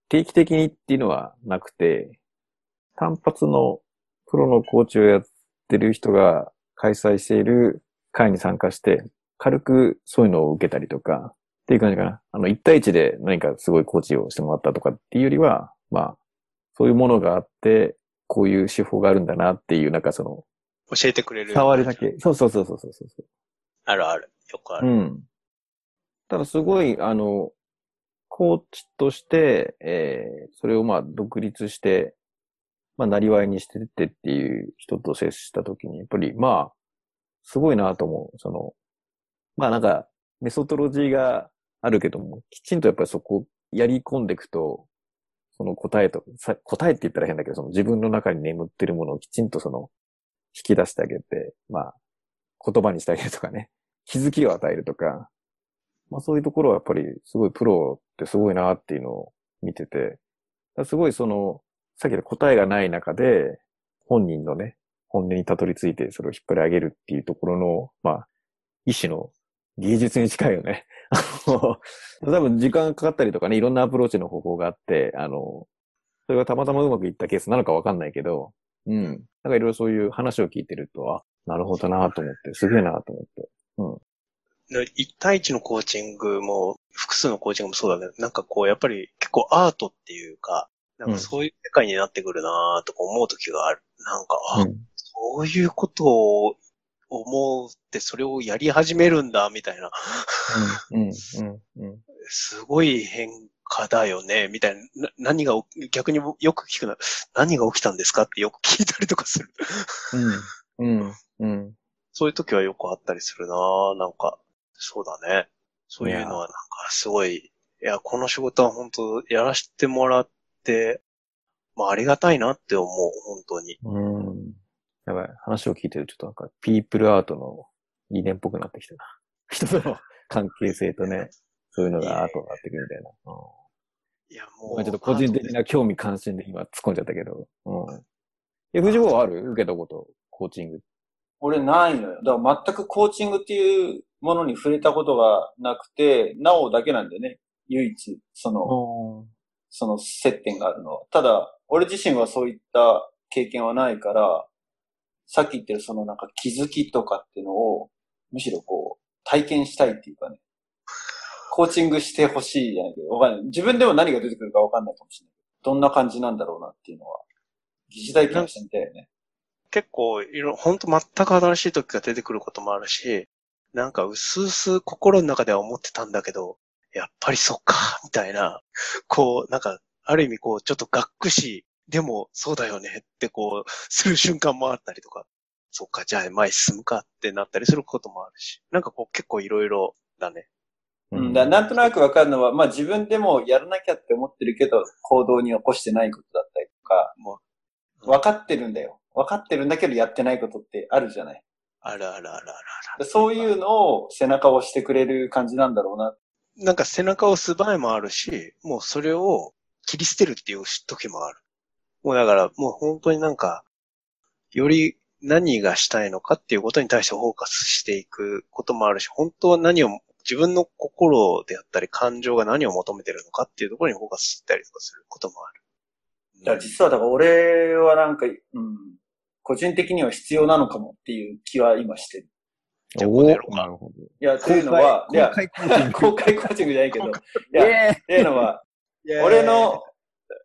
Speaker 2: 定期的にっていうのはなくて、単発のプロのコーチをやってる人が開催している会に参加して、軽くそういうのを受けたりとか、っていう感じかな。あの、一対一で何かすごいコーチをしてもらったとかっていうよりは、まあ、そういうものがあって、こういう手法があるんだなっていう、なんかその、
Speaker 3: 教えてくれる。
Speaker 2: 触りだけ。そうそうそうそうそうそう。
Speaker 3: あるある。よくある。
Speaker 2: うん。ただすごい、あの、コーチとして、えー、それをまあ独立して、まあ、なりわいにしててっていう人と接したときに、やっぱりまあ、すごいなと思う。その、まあなんか、メソトロジーがあるけども、きちんとやっぱりそこをやり込んでいくと、その答えと、さ答えって言ったら変だけど、その自分の中に眠ってるものをきちんとその、引き出してあげて、まあ、言葉にしてあげるとかね、気づきを与えるとか、まあそういうところはやっぱりすごいプロってすごいなっていうのを見てて、すごいその、さっきの答えがない中で、本人のね、本音にたどり着いてそれを引っ張り上げるっていうところの、まあ、一種の芸術に近いよね。あの多分時間かかったりとかね、いろんなアプローチの方法があって、あの、それがたまたまうまくいったケースなのかわかんないけど、うん。なんかいろいろそういう話を聞いてると、あ、なるほどなと思って、すげえなと思って。
Speaker 3: うん一対一のコーチングも、複数のコーチングもそうだけど、なんかこう、やっぱり結構アートっていうか、なんかそういう世界になってくるなとか思う時がある。なんか、あ、
Speaker 2: うん
Speaker 3: そういうことを思うって、それをやり始めるんだ、みたいな。すごい変化だよね、みたいな。な何が起、逆によく聞くな、何が起きたんですかってよく聞いたりとかする。
Speaker 2: うん、うん、うん。
Speaker 3: そういう時はよくあったりするななんか、そうだね。そういうのはなんかすごい、いや、この仕事は本当やらせてもらって、まあありがたいなって思う、本当に。
Speaker 2: うん。やばい。話を聞いてるとちょっとなんか、ピープルアートの理念っぽくなってきたな。人との関係性とね、そういうのがアートになってくるみたいな。うん
Speaker 3: いや、
Speaker 2: ご
Speaker 3: もう。
Speaker 2: ちょっと個人的な興味関心で今突っ込んじゃったけど。うん。え、藤坊はある？受けたこと、コーチング。
Speaker 1: 俺ないのよ。だから全くコーチングっていうものに触れたことがなくて、なおだけなんだよね。唯一、その、その接点があるのは。ただ、俺自身はそういった経験はないから、さっき言ってるそのなんか気づきとかっていうのを、むしろこう、体験したいっていうかね、コーチングしてほしいじゃないけど、わかんない。自分でも何が出てくるかわかんないかもしれない。どんな感じなんだろうなっていうのは、疑似体験してみたいよね。
Speaker 3: 結構、いろ、本当全く新しい時が出てくることもあるし、なんか、うすうす心の中では思ってたんだけど、やっぱりそっか、みたいな、こう、なんか、ある意味こう、ちょっとがっくし、でも、そうだよねってこう、する瞬間もあったりとか、そっか、じゃあ前進むかってなったりすることもあるし、なんかこう、結構いろいろだね。
Speaker 1: うん、だなんとなくわかるのは、まあ自分でもやらなきゃって思ってるけど、行動に起こしてないことだったりとか、
Speaker 3: もう、
Speaker 1: 分かってるんだよ。分かってるんだけどやってないことってあるじゃない。
Speaker 3: あるあるあるあるある。
Speaker 1: そういうのを背中を押してくれる感じなんだろうな。
Speaker 3: なんか背中を押す場合もあるし、もうそれを切り捨てるっていう時もある。もうだから、もう本当になんか、より何がしたいのかっていうことに対してフォーカスしていくこともあるし、本当は何を、自分の心であったり感情が何を求めてるのかっていうところにフォーカスしたりとかすることもある。
Speaker 1: だ実はだから俺はなんか、うん、個人的には必要なのかもっていう気は今してる。
Speaker 3: じゃ
Speaker 2: なるほど。
Speaker 1: いや、というのは、いや、
Speaker 2: 公開コーチング。
Speaker 1: じゃないけど、い
Speaker 2: イ
Speaker 1: や、
Speaker 2: エ
Speaker 1: っていうのは、俺の、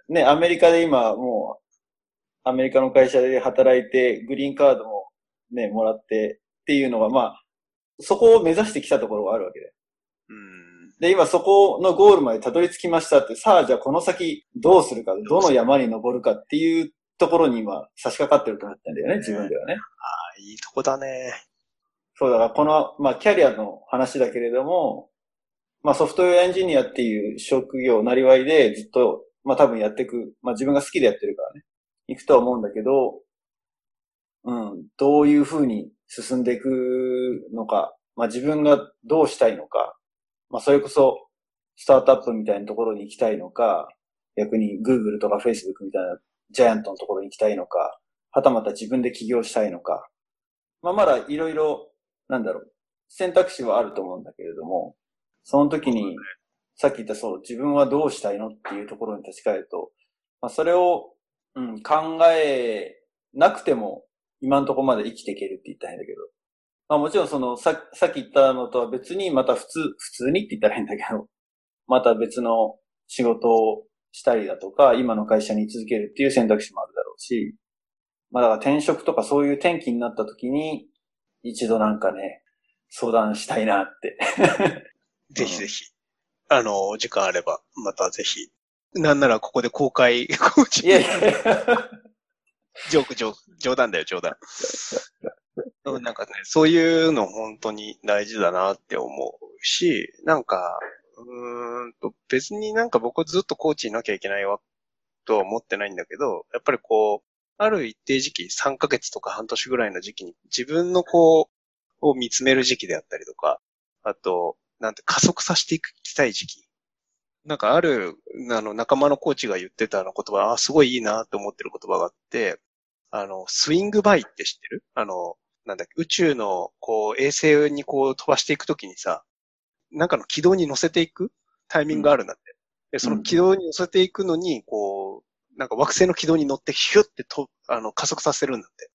Speaker 1: ね、アメリカで今もう、アメリカの会社で働いて、グリーンカードもね、もらってっていうのは、まあ、そこを目指してきたところがあるわけで。
Speaker 3: うん。
Speaker 1: で、今そこのゴールまでたどり着きましたって、さあじゃあこの先どうするか、どの山に登るかっていうところに今差し掛かってると思ったんだよね、自分ではね。
Speaker 3: あいいとこだね。
Speaker 1: そうだからこの、まあキャリアの話だけれども、まあソフトウェアエンジニアっていう職業、なりわいでずっと、まあ多分やっていく、まあ自分が好きでやってるからね、行くとは思うんだけど、うん、どういうふうに進んでいくのか、まあ自分がどうしたいのか、まあそれこそスタートアップみたいなところに行きたいのか、逆に Google とか Facebook みたいなジャイアントのところに行きたいのか、はたまた自分で起業したいのか、まあまだいろいろなんだろう、選択肢はあると思うんだけれども、その時に、さっき言ったそう、自分はどうしたいのっていうところに立ち返ると、まあ、それを、うん、考えなくても、今のところまで生きていけるって言ったらいいんだけど、まあもちろんその、ささっき言ったのとは別に、また普通、普通にって言ったらいいんだけど、また別の仕事をしたりだとか、今の会社に居続けるっていう選択肢もあるだろうし、まあだから転職とかそういう転機になった時に、一度なんかね、相談したいなって。
Speaker 3: ぜひぜひ。あの、お時間あれば、またぜひ。なんならここで公開コーチ
Speaker 1: いやいや
Speaker 3: ジョーク、ジョーク、冗談だよ、冗談。うんなんかね、そういうの本当に大事だなって思うし、なんか、うんと、別になんか僕ずっとコーチになきゃいけないわ、とは思ってないんだけど、やっぱりこう、ある一定時期、3ヶ月とか半年ぐらいの時期に自分のこう、を見つめる時期であったりとか、あと、なんて加速させていきたい時期。なんかある、あの、仲間のコーチが言ってたあの言葉、あ、すごいいいなって思ってる言葉があって、あの、スイングバイって知ってる？あの、なんだっけ、宇宙の、こう、衛星にこう飛ばしていくときにさ、なんかの軌道に乗せていくタイミングがあるんだって。で、その軌道に乗せていくのに、こう、なんか惑星の軌道に乗ってヒュッてと、あの、加速させるんだって。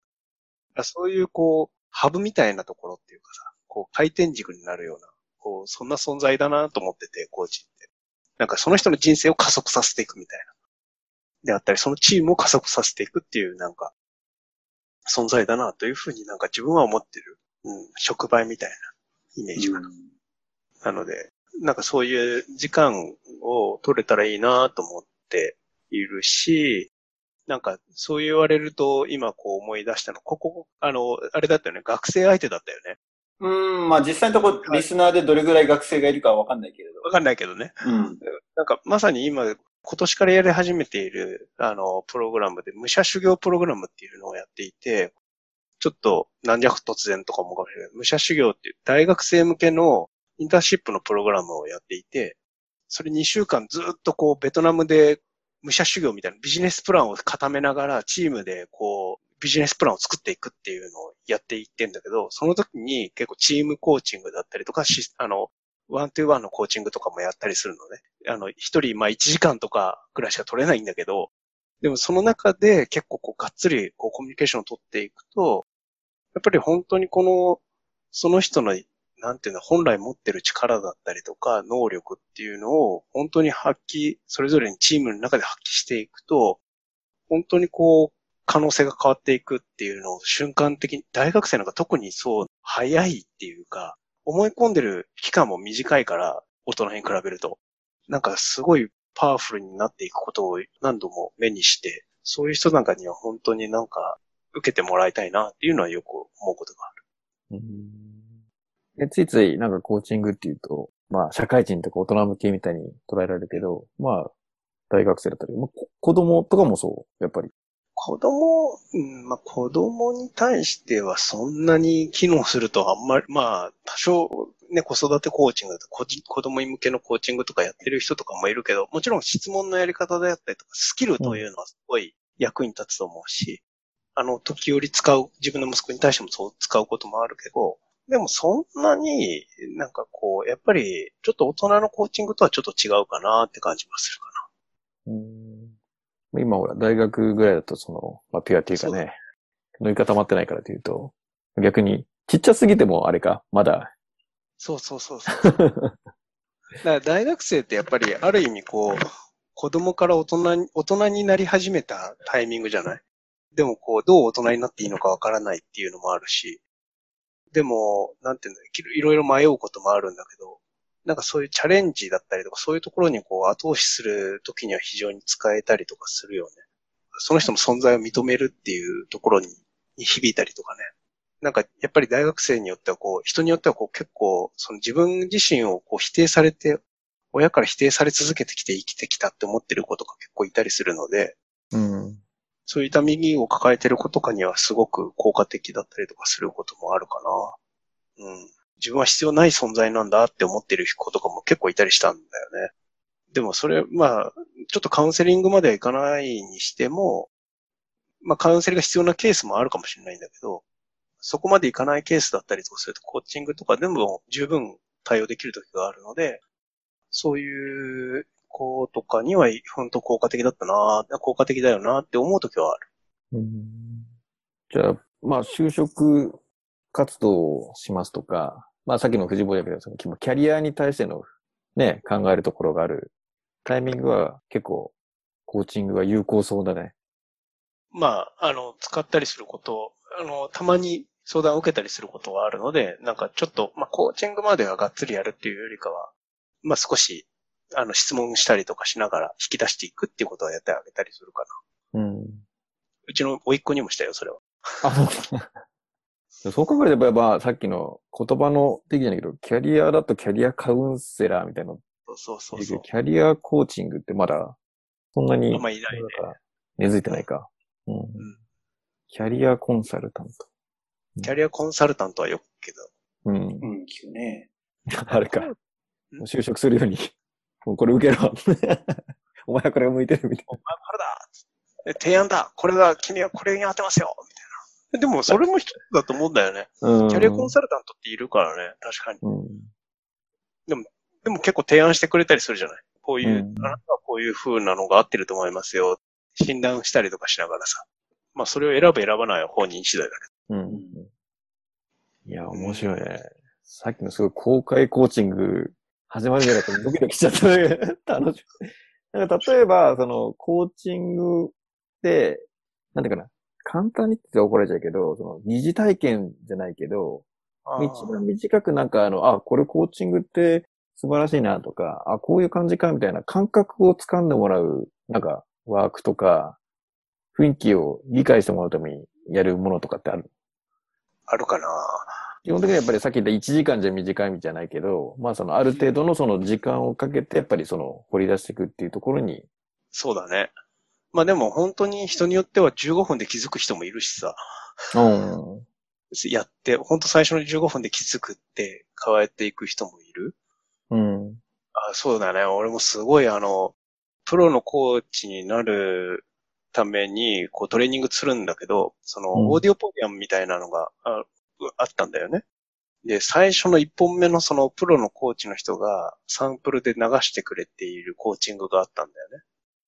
Speaker 3: だそういう、こう、ハブみたいなところっていうかさ、こう、回転軸になるような、こう、そんな存在だなと思ってて、コーチって。なんかその人の人生を加速させていくみたいな。であったり、そのチームを加速させていくっていう、なんか、存在だなというふうになんか自分は思ってる。うん、触媒みたいなイメージかな。なので、なんかそういう時間を取れたらいいなと思っているし、なんかそう言われると今こう思い出したの、ここ、あの、あれだったよね、学生相手だったよね。
Speaker 1: うん、まあ実際のところ、リスナーでどれぐらい学生がいるかはわかんないけれど。
Speaker 3: わかんないけどね。
Speaker 1: うん。
Speaker 3: なんかまさに今、今年からやり始めている、あの、プログラムで、武者修行プログラムっていうのをやっていて、ちょっと軟弱突然とかもかもしれない。武者修行っていう大学生向けのインターンシップのプログラムをやっていて、それ2週間ずっとこうベトナムで武者修行みたいなビジネスプランを固めながらチームでこうビジネスプランを作っていくっていうのをやっていってんだけど、その時に結構チームコーチングだったりとか、あの、ワントゥーワンのコーチングとかもやったりするのね。あの、一人、まあ1時間とかぐらいしか取れないんだけど、でもその中で結構こうがっつりこうコミュニケーションを取っていくと、やっぱり本当にこの、その人の、なんていうの、本来持ってる力だったりとか、能力っていうのを本当に発揮、それぞれにチームの中で発揮していくと、本当にこう、可能性が変わっていくっていうのを瞬間的に、大学生なんか特にそう、早いっていうか、思い込んでる期間も短いから、大人に比べると。なんかすごいパワフルになっていくことを何度も目にして、そういう人なんかには本当になんか受けてもらいたいなっていうのはよく思うことがある。
Speaker 2: うんでついついなんかコーチングっていうと、まあ社会人とか大人向けみたいに捉えられるけど、まあ大学生だったり、まあ、子供とかもそう、やっぱり。
Speaker 3: 子供、うん、まあ子供に対してはそんなに機能するとあんまり、まあ多少ね、子育てコーチング子子供向けのコーチングとかやってる人とかもいるけど、もちろん質問のやり方であったりとか、スキルというのはすごい役に立つと思うし、あの、時折使う、自分の息子に対してもそう使うこともあるけど、でもそんなになんかこう、やっぱりちょっと大人のコーチングとはちょっと違うかなって感じがするか
Speaker 2: 今ほら、大学ぐらいだとその、まあピュアっていうかね、乗り固まってないからというと、逆に、ちっちゃすぎてもあれか、まだ。
Speaker 3: そうそうそうそう。だから大学生ってやっぱりある意味こう、子供から大人に、大人になり始めたタイミングじゃない？でもこう、どう大人になっていいのかわからないっていうのもあるし、でも、なんていうの、いろいろ迷うこともあるんだけど、なんかそういうチャレンジだったりとか、そういうところにこう後押しするときには非常に使えたりとかするよね。その人の存在を認めるっていうところにに響いたりとかね。なんかやっぱり大学生によってはこう、人によってはこう結構、その自分自身をこう否定されて、親から否定され続けてきて生きてきたって思ってる子とか結構いたりするので、
Speaker 2: うん。
Speaker 3: そういう痛みを抱えてる子とかにはすごく効果的だったりとかすることもあるかな。うん。自分は必要ない存在なんだって思ってる子とかも結構いたりしたんだよね。でもそれ、まあ、ちょっとカウンセリングまではいかないにしても、まあカウンセリングが必要なケースもあるかもしれないんだけど、そこまでいかないケースだったりとかすると、コーチングとかでも十分対応できる時があるので、そういう子とかには本当効果的だったな、効果的だよなって思う時はある。
Speaker 2: じゃあ、まあ、就職活動をしますとか、まあ、さっきの藤坊やけど、そのキャリアに対してのね、考えるところがあるタイミングは結構、コーチングは有効そうだね。
Speaker 3: まあ、あの、使ったりすること、あの、たまに相談を受けたりすることはあるので、なんかちょっと、まあ、コーチングまではがっつりやるっていうよりかは、まあ、少し、あの、質問したりとかしながら引き出していくっていうことはやってあげたりするかな。
Speaker 2: うん。
Speaker 3: うちの甥っ子にもしたよ、それは。
Speaker 2: あ、そうそう考えれば、まあ、さっきの言葉の的じゃないけど、キャリアだとキャリアカウンセラーみたいなの
Speaker 3: そうそうそうそう。
Speaker 2: キャリアコーチングってまだ、そんなに、
Speaker 3: あんまいないね
Speaker 2: だから根付いてないか。うん。キャリアコンサルタント。
Speaker 3: キャリアコンサルタントはよくけど。
Speaker 2: うん。
Speaker 1: うん、聞くね。
Speaker 2: あれか。
Speaker 3: ん
Speaker 2: 就職するように、もうこれ受けろ。お前はこれが向いてるみたい
Speaker 3: お前これだで提案だこれが、君はこれに当てますよみたいでも、それも一つだと思うんだよね。
Speaker 2: うん。
Speaker 3: キャリアコンサルタントっているからね、確かに。
Speaker 2: うん。
Speaker 3: でも結構提案してくれたりするじゃないこういう、
Speaker 2: うん
Speaker 3: あなたはこういう風なのが合ってると思いますよ。診断したりとかしながらさ。まあ、それを選ぶ選ばないは本人次第だけ
Speaker 2: うん。いや、面白いね。さっきのすごい公開コーチング始まるんじゃないかとドキドキしちゃったね。楽しい。なんか例えば、その、コーチングで、なんていうかな、簡単にって怒られちゃうけど、その、疑似体験じゃないけど、
Speaker 3: ど。
Speaker 2: 一番短くなんかあの、あ、これコーチングって素晴らしいなとか、あ、こういう感じかみたいな感覚をつかんでもらう、なんか、ワークとか、雰囲気を理解してもらうためにやるものとかってある？
Speaker 3: あるかな
Speaker 2: 基本的にはやっぱりさっき言った1時間じゃ短いみたいないけど、まあそのある程度のその時間をかけてやっぱりその掘り出していくっていうところに、
Speaker 3: そうだね。まあでも本当に人によっては15分で気づく人もいるしさ。
Speaker 2: うん。
Speaker 3: やって、本当最初の15分で気づくって変えていく人もいる。
Speaker 2: うん。
Speaker 3: あそうだね。俺もすごいあの、プロのコーチになるために、こうトレーニングするんだけど、その、
Speaker 2: うん
Speaker 3: オーディオポディアムみたいなのがああったんだよね。で、最初の1本目のそのプロのコーチの人がサンプルで流してくれているコーチングがあったんだよね。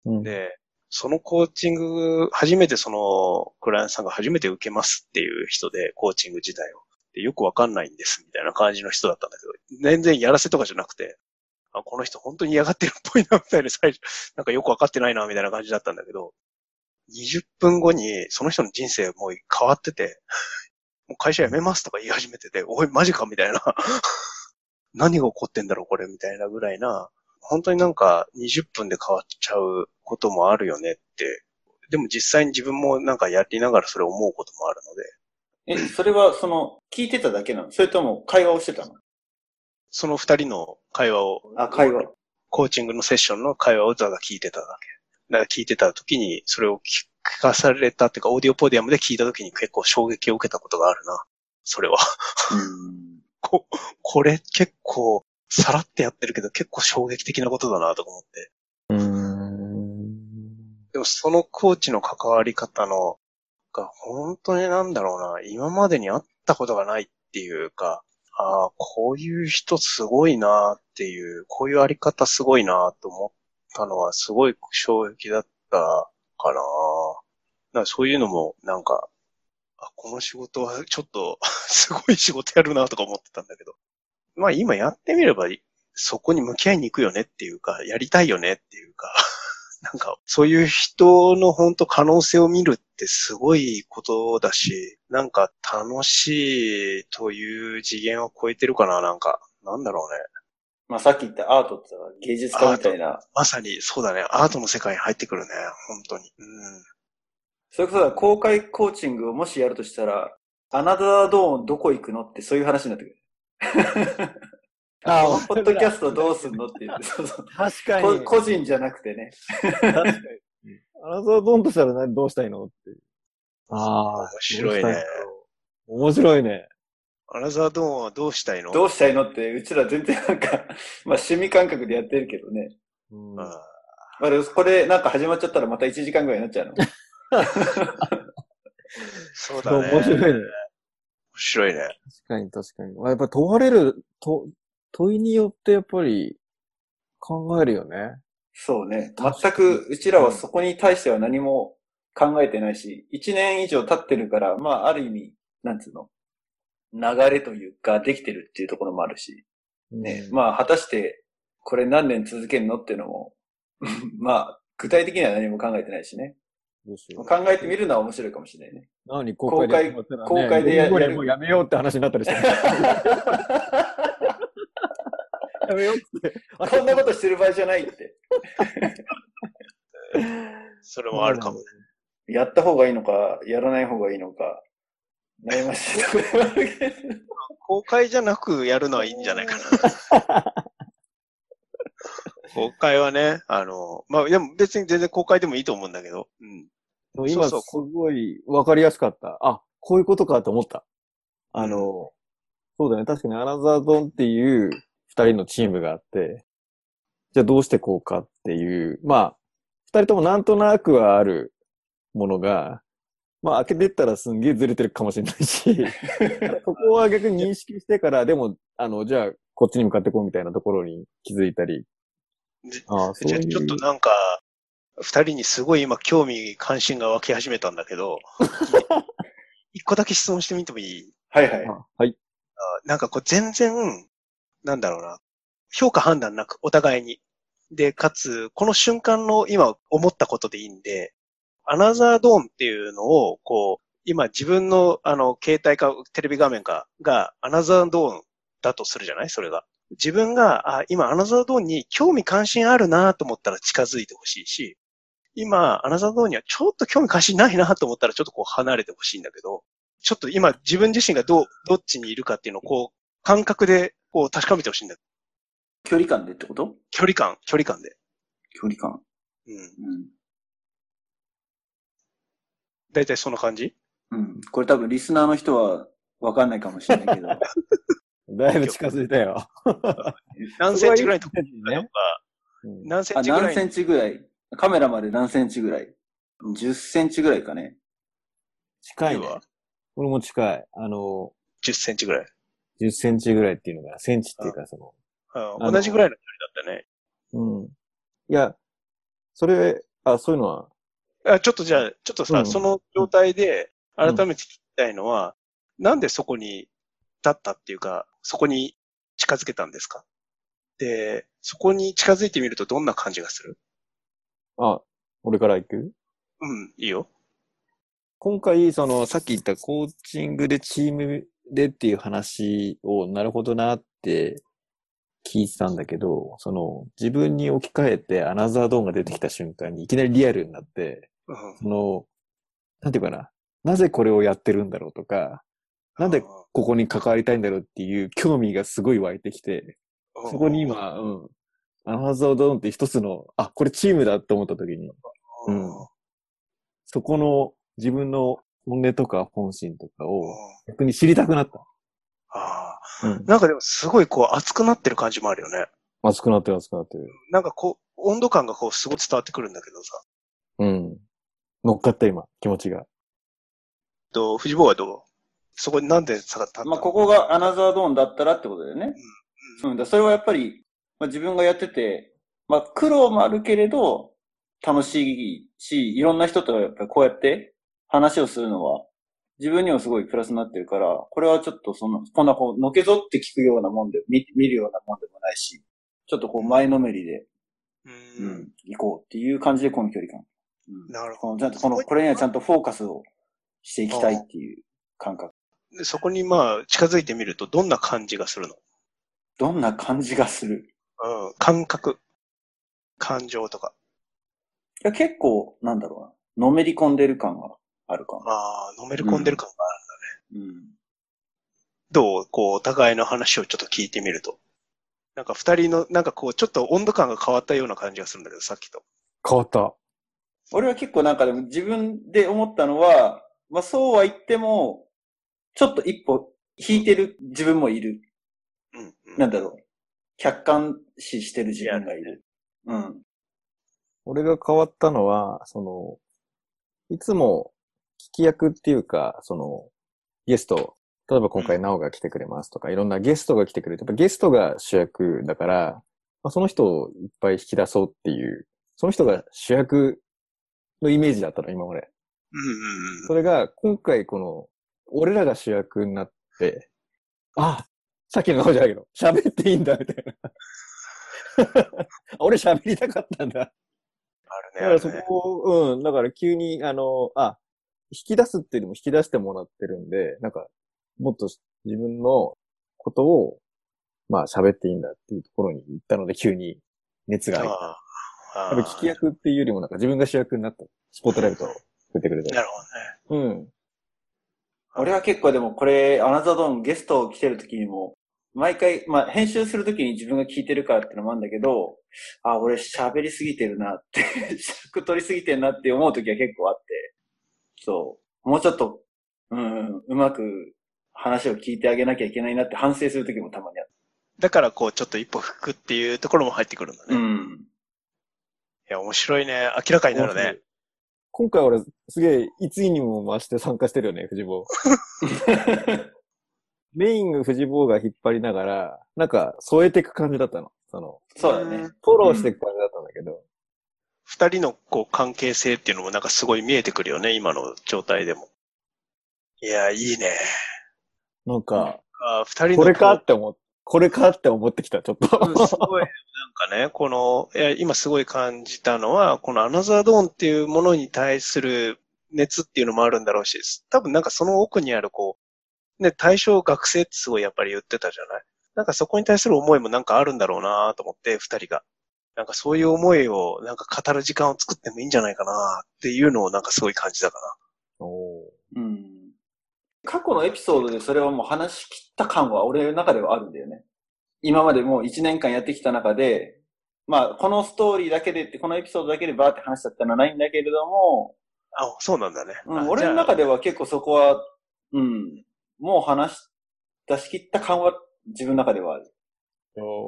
Speaker 2: うん。
Speaker 3: で、そのコーチング、初めてその、クライアントさんが初めて受けますっていう人で、コーチング自体を。でよくわかんないんです、みたいな感じの人だったんだけど、全然やらせとかじゃなくて、あ、この人本当に嫌がってるっぽいな、みたいな、最初、なんかよくわかってないな、みたいな感じだったんだけど、20分後にその人の人生もう変わってて、もう会社辞めますとか言い始めてて、おい、マジかみたいな。何が起こってんだろう、これ、みたいなぐらいな、本当になんか20分で変わっちゃうこともあるよねって。でも実際に自分もなんかやりながらそれを思うこともあるので、
Speaker 1: え、それはその、聞いてただけなの？それとも会話をしてたの？
Speaker 3: その二人の会話を、
Speaker 1: あ、会話。
Speaker 3: コーチングのセッションの会話をただ聞いてただけ。だから聞いてた時にそれを聞聞かされたっていうか、オーディオポディアムで聞いた時に結構衝撃を受けたことがあるな。それは。
Speaker 1: うん。
Speaker 3: こ、これ結構、さらってやってるけど結構衝撃的なことだなとか思って。
Speaker 2: うん。
Speaker 3: でもそのコーチの関わり方の、が本当になんだろうな、今までに会ったことがないっていうか、ああ、こういう人すごいなっていう、こういうあり方すごいなと思ったのはすごい衝撃だったかな。だからそういうのもなんか、あ、この仕事はちょっと すごい仕事やるなとか思ってたんだけど。まあ今やってみればそこに向き合いに行くよねっていうか、やりたいよねっていうか、なんか、そういう人の本当可能性を見るってすごいことだし、なんか楽しいという次元を超えてるかな、なんか。なんだろうね。
Speaker 1: まあさっき言ったアートってのは芸術家みたいな。
Speaker 3: まさに、そうだね。アートの世界に入ってくるね。本当に。うん。
Speaker 1: それこそだ公開コーチングをもしやるとしたら、アナザードーンどこ行くのってそういう話になってくる。
Speaker 2: あ
Speaker 1: このポッドキャストどうすんのって言って、そうそう
Speaker 2: 確か
Speaker 1: こ
Speaker 2: に。
Speaker 1: 個人じゃなくてね。
Speaker 2: 確かに。あなたはドンとしたら何どうしたいのって。ああ。
Speaker 3: 面白いね。
Speaker 2: 面白いね。
Speaker 3: アナザードーンはどうしたいの？
Speaker 1: どうしたいのって、うちら全然なんか、まあ趣味感覚でやってるけどね。
Speaker 2: うん
Speaker 3: あ
Speaker 1: まあ、これなんか始まっちゃったらまた1時間ぐらいになっちゃうの。
Speaker 3: そうだね。
Speaker 2: 面白いね。
Speaker 3: 面白いね。
Speaker 2: 確かに確かに。まあやっぱ問われる、と、問いによってやっぱり考えるよね。
Speaker 1: そうね。全く、うちらはそこに対しては何も考えてないし、1年以上経ってるから、まあある意味、なんつうの、流れというか、できてるっていうところもあるし、ね。
Speaker 2: うん
Speaker 1: まあ果たして、これ何年続けるの？っていうのも、まあ、具体的には何も考えてないしね。
Speaker 2: どうしよう
Speaker 1: 考えてみるのは面白いかもしれないね。
Speaker 2: 何公開でね
Speaker 1: 公開でやる
Speaker 2: もうやめようって話になったりして。やめようって。
Speaker 1: こんなことしてる場合じゃないって。
Speaker 3: それもあるかもね。
Speaker 1: やった方がいいのか、やらない方がいいのか、悩ましい。
Speaker 3: 公開じゃなくやるのはいいんじゃないかな。公開はね、あの、まあ、でも別に全然公開でもいいと思うんだけど、うん。
Speaker 2: 今
Speaker 3: そう
Speaker 2: すごい分かりやすかった。あ、こういうことかと思った。あの、そうだね。確かにアナザードンっていう二人のチームがあって、じゃあどうしてこうかっていう、まあ、二人ともなんとなくはあるものが、まあ開けてったらすんげえずれてるかもしれないし、ここは逆に認識してから、でも、あの、じゃあこっちに向かってこうみたいなところに気づいたり。
Speaker 3: じ
Speaker 2: ああ、そう
Speaker 3: ちょっとなんか、二人にすごい今興味関心が湧き始めたんだけど、一個だけ質問してみてもいい？
Speaker 1: はいはい。
Speaker 2: あはい。
Speaker 3: なんかこう全然、なんだろうな、評価判断なくお互いに。で、かつ、この瞬間の今思ったことでいいんで、アナザードーンっていうのを、こう、今自分のあの、携帯かテレビ画面かがアナザードーンだとするじゃない？それが。自分が、あ、今アナザードーンに興味関心あるなと思ったら近づいてほしいし、今、アナザードーンにはちょっと興味関心ないなと思ったらちょっとこう離れてほしいんだけど、ちょっと今自分自身がどう、どっちにいるかっていうのをこう、感覚でこう確かめてほしいんだよ。
Speaker 1: 距離感でってこと？
Speaker 3: 距離感、距離感で。
Speaker 1: 距離感。
Speaker 3: うん。
Speaker 1: うん。
Speaker 3: だいたいそんな感じ？
Speaker 1: うん。これ多分リスナーの人はわかんないかもしれないけど。
Speaker 2: だいぶ近づいたよ。
Speaker 3: 何センチぐらいのとこ
Speaker 2: ね
Speaker 3: ろか、
Speaker 2: うん
Speaker 3: 何セ
Speaker 1: あ、
Speaker 3: ンチぐらい
Speaker 1: 何センチぐらいカメラまで何センチぐらい ?10 センチぐらいかね。
Speaker 2: 近いね
Speaker 3: は。
Speaker 2: 俺も近い。あの、
Speaker 3: 10センチぐらい。
Speaker 2: 10センチぐらいっていうのが、センチっていうか、その、
Speaker 3: うん
Speaker 2: の
Speaker 3: 同じぐらいの距離だっ
Speaker 2: うん。いや、それ、あ、そういうのは、
Speaker 3: たね。あちょっとじゃあ、ちょっとさ、
Speaker 2: うん
Speaker 3: その状態で改めて聞きたいのは、なんでそこに立ったっていうか、そこに近づけたんですか？で、そこに近づいてみるとどんな感じがする？
Speaker 2: あ、俺から行く？
Speaker 3: うん、いいよ。
Speaker 2: 今回、その、さっき言ったコーチングでチームでっていう話を、なるほどなって聞いてたんだけど、その、自分に置き換えてアナザードーンが出てきた瞬間にいきなりリアルになって、
Speaker 3: うん。
Speaker 2: その、なんていうかな、なぜこれをやってるんだろうとか、なんでここに関わりたいんだろうっていう興味がすごい湧いてきて、
Speaker 3: うん
Speaker 2: そこに今、うん、アナザードーンって一つの、あ、これチームだって思った時に、うんそこの自分の本音とか本心とかを逆に知りたくなった。
Speaker 3: ああ
Speaker 2: うん。
Speaker 3: なんかでもすごいこう熱くなってる感じもあるよね。
Speaker 2: 熱くなってる熱くなってる。
Speaker 3: なんかこう、温度感がこうすごい伝わってくるんだけどさ。
Speaker 2: うん。乗っかった今、気持ちが。
Speaker 3: と、藤坊はどう？そこになんで下がった
Speaker 1: まあ、ここがアナザードーンだったらってことだよね。うん、だそれはやっぱり、まあ、自分がやってて、まあ、苦労もあるけれど、楽しいし、いろんな人とやっぱりこうやって話をするのは、自分にはすごいプラスになってるから、これはちょっとその、こんなこう、のけぞって聞くようなもんで、見見るようなもんでもないし、ちょっとこう前のめりで、
Speaker 3: う。
Speaker 1: うんん、行こうっていう感じでこの距離感。うん、
Speaker 3: なるほ
Speaker 1: このちゃんとこの、これにはちゃんとフォーカスをしていきたいっていう感覚。
Speaker 3: そこにまあ近づいてみるとどんな感じがするの？
Speaker 1: どんな感じがする？
Speaker 3: うん。感覚。感情とか。
Speaker 1: いや、結構、なんだろうな。のめり込んでる感があるかな。
Speaker 3: ああ、のめり込んでる感がある。
Speaker 1: うん。
Speaker 3: どう？こう、お互いの話をちょっと聞いてみると。なんか二人の、なんかこう、ちょっと温度感が変わったような感じがするんだけど、さっきと。
Speaker 2: 変わった。
Speaker 1: 俺は結構なんかでも自分で思ったのは、まあそうは言っても、ちょっと一歩引いてる自分もいる。
Speaker 3: うん、うん。
Speaker 1: なんだろう。客観視してる自分がいる。うん。
Speaker 2: 俺が変わったのは、その、いつも聞き役っていうか、その、ゲスト、例えば今回ナオが来てくれますとか、いろんなゲストが来てくれて、やっぱゲストが主役だから、まあ、その人をいっぱい引き出そうっていう、その人が主役のイメージだったの、今まで。
Speaker 3: うんうんうん。
Speaker 2: それが、今回この、俺らが主役になって、あ、さっきの顔じゃないけど、喋っていいんだ、みたいな。俺喋りたかったんだ。
Speaker 3: あ
Speaker 2: だ
Speaker 3: るね、
Speaker 2: からそ。こを、うん、だから急に、あの、あ、引き出すっていうのも引き出してもらってるんで、なんか、もっと自分のことを、まあ喋っていいんだっていうところに行ったので、急に熱が入った。
Speaker 3: ああ
Speaker 2: やっぱ聞き役っていうよりもなんか自分が主役になった。スポットライトを振ってくれて。
Speaker 3: なるほどね。
Speaker 2: うん。
Speaker 1: 俺は結構でもこれ、アナザードーンゲスト来てる時にも、毎回、まあ編集する時に自分が聞いてるからってのもあるんだけど、あ、俺喋りすぎてるなって、尺取りすぎてるなって思う時は結構あって、そう、もうちょっと、うん、うまく話を聞いてあげなきゃいけないなって反省する時もたまにあっ
Speaker 3: だからこう、ちょっと一歩吹くっていうところも入ってくるんだ
Speaker 1: た。
Speaker 3: ね。い
Speaker 1: うん。
Speaker 3: や、面白いね。明らかになるね。
Speaker 2: 今回俺すげえ、いつにも増して参加してるよね、藤坊。メインが藤坊が引っ張りながら、なんか添えていく感じだったの。その、
Speaker 1: そうだね。
Speaker 2: フォローしていく感じだったんだけど。
Speaker 3: 二人のこう関係性っていうのもなんかすごい見えてくるよね、今の状態でも。いや、いいね。
Speaker 2: なんか、
Speaker 3: あ二人の
Speaker 2: これかって思っ、これかって思ってきた、ちょっと。
Speaker 3: うんすごい、なんかね、この、いや、今すごい感じたのは、このアナザードーンっていうものに対する熱っていうのもあるんだろうし、多分なんかその奥にあるこう、ね、対象学生ってすごいやっぱり言ってたじゃない？なんかそこに対する思いもなんかあるんだろうなと思って、二人が。なんかそういう思いをなんか語る時間を作ってもいいんじゃないかなっていうのをなんかすごい感じたか
Speaker 2: おー
Speaker 1: うん。過去のエピソードでそれはもう話し切った感は俺の中ではあるんだよね。今までもう1年間やってきた中で、まあ、このストーリーだけでって、このエピソードだけでバーって話しちゃったのはないんだけれども、
Speaker 3: な。あ、そうなんだね。
Speaker 1: うん、
Speaker 3: あ
Speaker 1: 俺の中では結構そこは、うん、もう話し、出し切った感は自分の中ではある。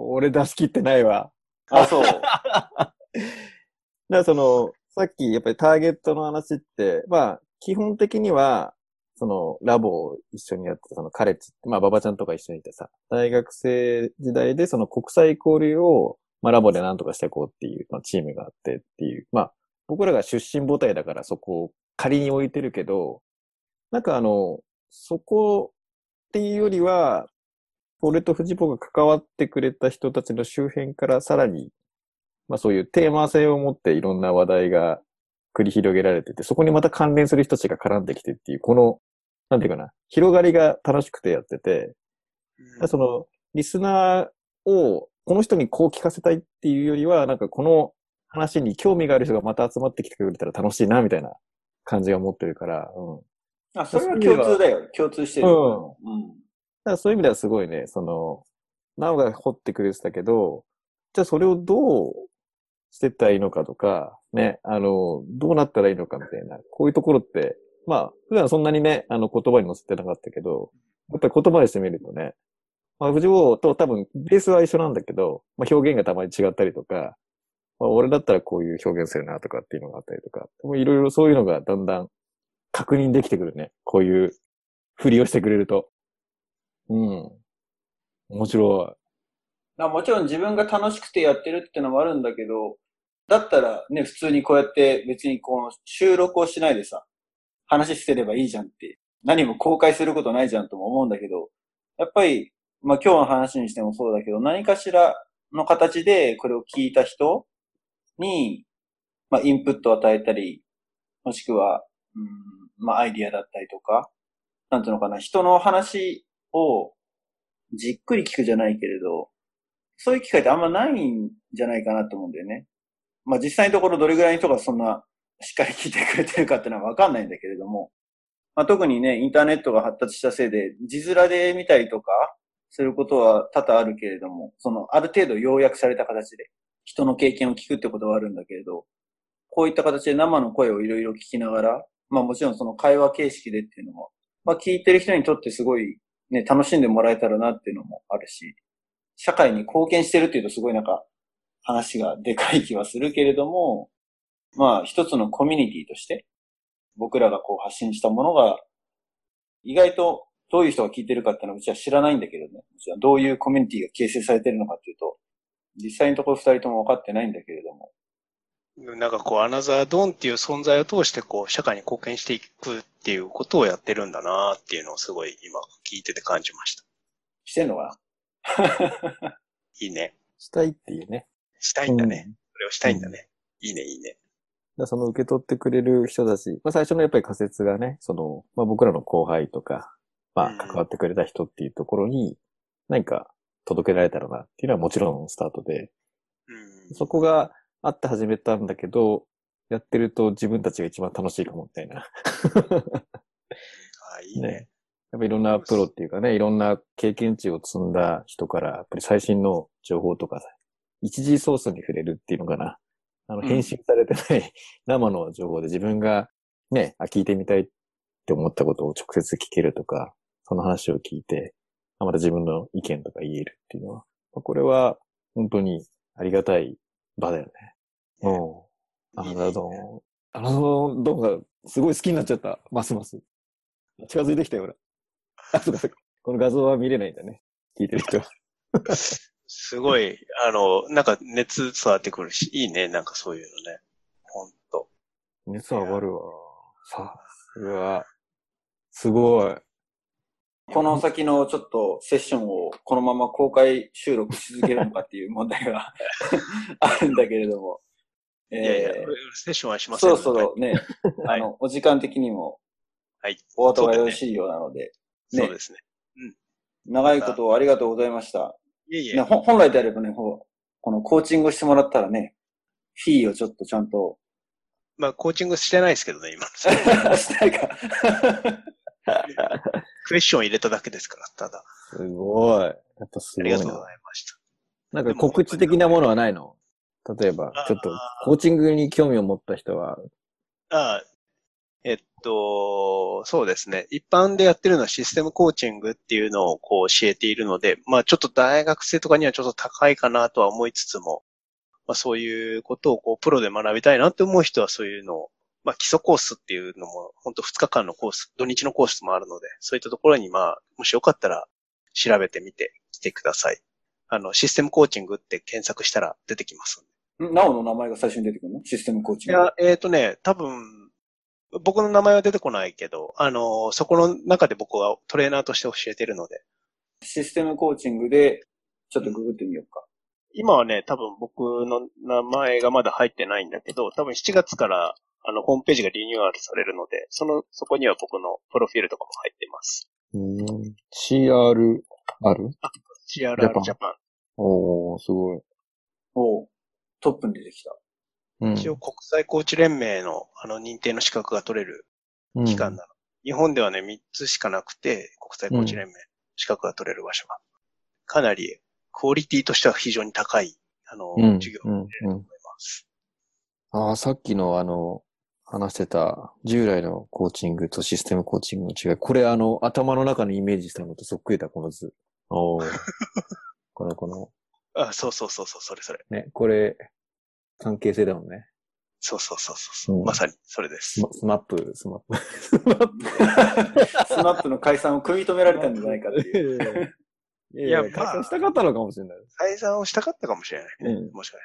Speaker 2: 俺出し切ってないわ。
Speaker 1: あ、そう。
Speaker 2: だからその、さっきやっぱりターゲットの話って、まあ、基本的には、その、ラボを一緒にやってた、そのカレッジ、まあ、ババちゃんとか一緒にいてさ、大学生時代でその国際交流を、まあ、ラボでなんとかしていこうっていう、まあ、チームがあってっていう、まあ、僕らが出身母体だからそこを仮に置いてるけど、なんかあの、そこっていうよりは、俺と藤子が関わってくれた人たちの周辺からさらにまあそういうテーマ性を持っていろんな話題が繰り広げられてて、そこにまた関連する人たちが絡んできてっていう、この、なんていうかな、広がりが楽しくてやってて、
Speaker 3: あ
Speaker 2: その、リスナーを、この人にこう聞かせたいっていうよりは、なんかこの話に興味がある人がまた集まってきてくれたら楽しいな、みたいな感じが持ってるから、うん。
Speaker 1: あ、それは共通だよ。共通してる。
Speaker 2: うん
Speaker 1: うん。
Speaker 2: だからそういう意味ではすごいね、その、なおが掘ってくれてたけど、じゃあそれをどうしてったらいいのかとか、ね、あの、どうなったらいいのかみたいな、こういうところって、まあ、普段そんなにね、あの、言葉に載せてなかったけど、やっぱり言葉にしてみるとね、まあ、藤尾と多分、ベースは一緒なんだけど、まあ、表現がたまに違ったりとか、まあ、俺だったらこういう表現するなとかっていうのがあったりとか、いろいろそういうのがだんだん確認できてくるね。こういう振りをしてくれると。うん。面白
Speaker 1: まあもちろん自分が楽しくてやってるってのもあるんだけど、だったらね、普通にこうやって別にこの収録をしないでさ、話してればいいじゃんって、何も公開することないじゃんとも思うんだけど、やっぱり、まあ今日の話にしてもそうだけど、何かしらの形でこれを聞いた人に、まあインプットを与えたり、もしくは、うん、まあアイディアだったりとか、なんていうのかな、人の話をじっくり聞くじゃないけれど、そういう機会ってあんまないんじゃないかなと思うんだよね。まあ実際のところどれぐらいの人がそんなしっかり聞いてくれてるかっていうのはわかんないんだけれども、まあ特にね、インターネットが発達したせいで、字面で見たりとか、することは多々あるけれども、そのある程度要約された形で人の経験を聞くってことはあるんだけれど、こういった形で生の声をいろいろ聞きながら、まあもちろんその会話形式でっていうのも、まあ聞いてる人にとってすごいね、楽しんでもらえたらなっていうのもあるし、社会に貢献してるっていうとすごいなんか話がでかい気はするけれども、まあ一つのコミュニティとして僕らがこう発信したものが意外とどういう人が聞いてるかっていうのはうちは知らないんだけどね。うちはどういうコミュニティが形成されてるのかっていうと、実際のところ二人とも分かってないんだけれども。
Speaker 3: なんかこう、アナザードーンっていう存在を通して、こう、社会に貢献していくっていうことをやってるんだなっていうのをすごい今聞いてて感じました。
Speaker 1: してんのかな？い
Speaker 3: いね。
Speaker 2: したいっていうね。
Speaker 3: したいんだね。
Speaker 2: うん
Speaker 3: それをしたいんだね。いいね、いいね。
Speaker 2: だその受け取ってくれる人たち、まあ最初のやっぱり仮説がね、その、まあ僕らの後輩とか、ま
Speaker 3: うん
Speaker 2: あ関わってくれた人っていうところに、何か届けられたらなっていうのはもちろんスタートで、
Speaker 3: うん。
Speaker 2: そこがあって始めたんだけど、やってると自分たちが一番楽しいかもみたいな。
Speaker 3: あいいね。
Speaker 2: ね。やっぱいろんなプロっていうかね、いろんな経験値を積んだ人から、やっぱり最新の情報とかさ、一時ソースに触れるっていうのかな。あの、
Speaker 1: うん
Speaker 2: 編集されてない 生の情報で自分がね、あ、聞いてみたいって思ったことを直接聞けるとか、その話を聞いて、あまた自分の意見とか言えるっていうのは、まあこれは本当にありがたい場だよね。うん。あ
Speaker 3: いいね
Speaker 2: なるほど。あの動画、すごい好きになっちゃった。ますます。近づいてきたよ、俺。あ、そうかそうか。この画像は見れないんだね。聞いてる人は。
Speaker 3: すごい、あの、なんか熱伝わってくるし、いいね、なんかそういうのね。ほんと。
Speaker 2: 熱上がるわ。さすが。すごい。
Speaker 1: この先のちょっとセッションをこのまま公開収録し続けるのかっていう問題が あるんだけれども。
Speaker 3: いやいや、
Speaker 1: えー
Speaker 3: セッションはしません
Speaker 1: そろそろね、
Speaker 3: はい
Speaker 1: あの、お時間的にも
Speaker 3: はい。
Speaker 1: お後がよろしいようなので、ね
Speaker 3: そうですね。
Speaker 1: 長いことをありがとうございました。
Speaker 3: いえいえ
Speaker 1: ね、、ほ本来であればね、ほこのコーチングをしてもらったらね、フィーをちょっとちゃんと、
Speaker 3: まあ、コーチングしてないですけどね、今。
Speaker 1: したいか。
Speaker 3: クエスチョン入れただけですから、ただ。
Speaker 2: すごい。やっぱすごい
Speaker 3: ありがとうご
Speaker 2: な。
Speaker 3: ざいました。
Speaker 2: なんか告知的なものはないの？例えば、ちょっと、コーチングに興味を持った人は、
Speaker 3: ああ、えっと、そうですね。一般でやってるのはシステムコーチングっていうのをこう教えているので、まあちょっと大学生とかにはちょっと高いかなとは思いつつも、まあそういうことをこうプロで学びたいなって思う人はそういうのを、まあ基礎コースっていうのも本当2日間のコース、土日のコースもあるので、そういったところにまあ、もしよかったら調べてみてきてください。あの、システムコーチングって検索したら出てきます
Speaker 1: なおの名前が最初に出てくるの？システムコーチング。
Speaker 3: いや、えっ、とね、多分、僕の名前は出てこないけど、あの、そこの中で僕はトレーナーとして教えてるので、
Speaker 1: システムコーチングで、ちょっとググってみようか。
Speaker 3: 今はね、多分僕の名前がまだ入ってないんだけど、多分7月からあの、ホームページがリニューアルされるので、その、そこには僕のプロフィールとかも入っています。
Speaker 2: うん。CR、ある
Speaker 3: ？CRR ジャパン。
Speaker 2: おー、すごい。
Speaker 1: おうトップに出てきた。
Speaker 2: うん。
Speaker 3: 一応国際コーチ連盟のあの認定の資格が取れる
Speaker 2: うん
Speaker 3: 機関なの。日本ではね、3つしかなくて、国際コーチ連盟、資格が取れる場所が。かなり、クオリティとしては非常に高い、あの、
Speaker 2: うん
Speaker 3: 授業
Speaker 2: うん
Speaker 3: を入れると思います。
Speaker 2: ああ、さっきのあの、話してた従来のコーチングとシステムコーチングの違い。これあの、頭の中にイメージしたのとそっくりだ、この図。おー この、この、
Speaker 3: あ、そうそうそうそう、それそれ。
Speaker 2: ね、これ、関係性だもんね。
Speaker 3: そうそうそうそう、
Speaker 2: うん
Speaker 3: まさに、それです
Speaker 2: ス。マスマップ、スマップ。スマップ。
Speaker 1: スマップの解散を食い止められたんじゃないかっていう。
Speaker 2: いやいや、
Speaker 3: いやまあ
Speaker 2: 解散したかったのかもしれない。
Speaker 3: 解散をしたかったかもしれないね。
Speaker 2: うん
Speaker 3: もしかしたら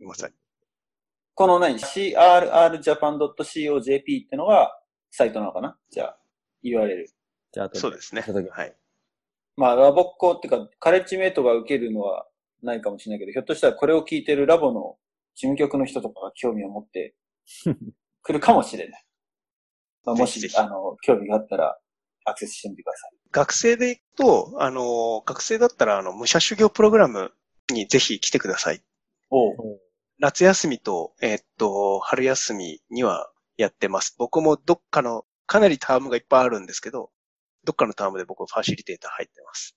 Speaker 3: ね。まさに。
Speaker 1: この何 ?crrjapan.co.jp ってのがサイトなのかな？じゃあ、URL。
Speaker 2: じゃあ、後
Speaker 3: そうですね。はい。
Speaker 1: まあ、ラボっ子っていうか、カレッジメイトが受けるのはないかもしれないけど、ひょっとしたらこれを聞いてるラボの事務局の人とかが興味を持って 来るかもしれない。まあ、もし、あの、興味があったら、アクセスしてみてください。
Speaker 3: 学生で行くと、あの、学生だったら、あの、武者修行プログラムにぜひ来てください。
Speaker 1: おう。
Speaker 3: 夏休みと、えーっと、春休みにはやってます。僕もどっかの、かなりタームがいっぱいあるんですけど、どっかのタームで僕ファシリテーター入ってます。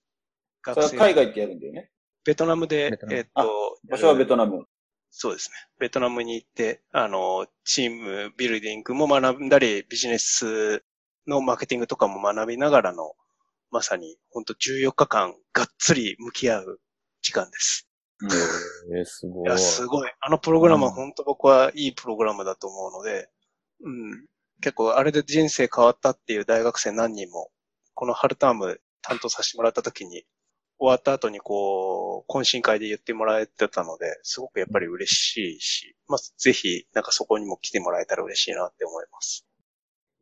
Speaker 1: それは海外ってやるんだよね。
Speaker 3: ベトナムでえーっと、
Speaker 1: 場所はベトナム。
Speaker 3: そうですね。ベトナムに行って、あの、チームビルディングも学んだり、ビジネスのマーケティングとかも学びながらの、まさに、本当14日間、がっつり向き合う時間です。
Speaker 2: えー、すごい。
Speaker 3: いや、すごい。あのプログラムは本当僕はいいプログラムだと思うので、うん。結構あれで人生変わったっていう大学生何人も、この春ターム担当させてもらった時に、終わった後にこう、懇親会で言ってもらえてたので、すごくやっぱり嬉しいし、まあ、ぜひ、なんかそこにも来てもらえたら嬉しいなって思います。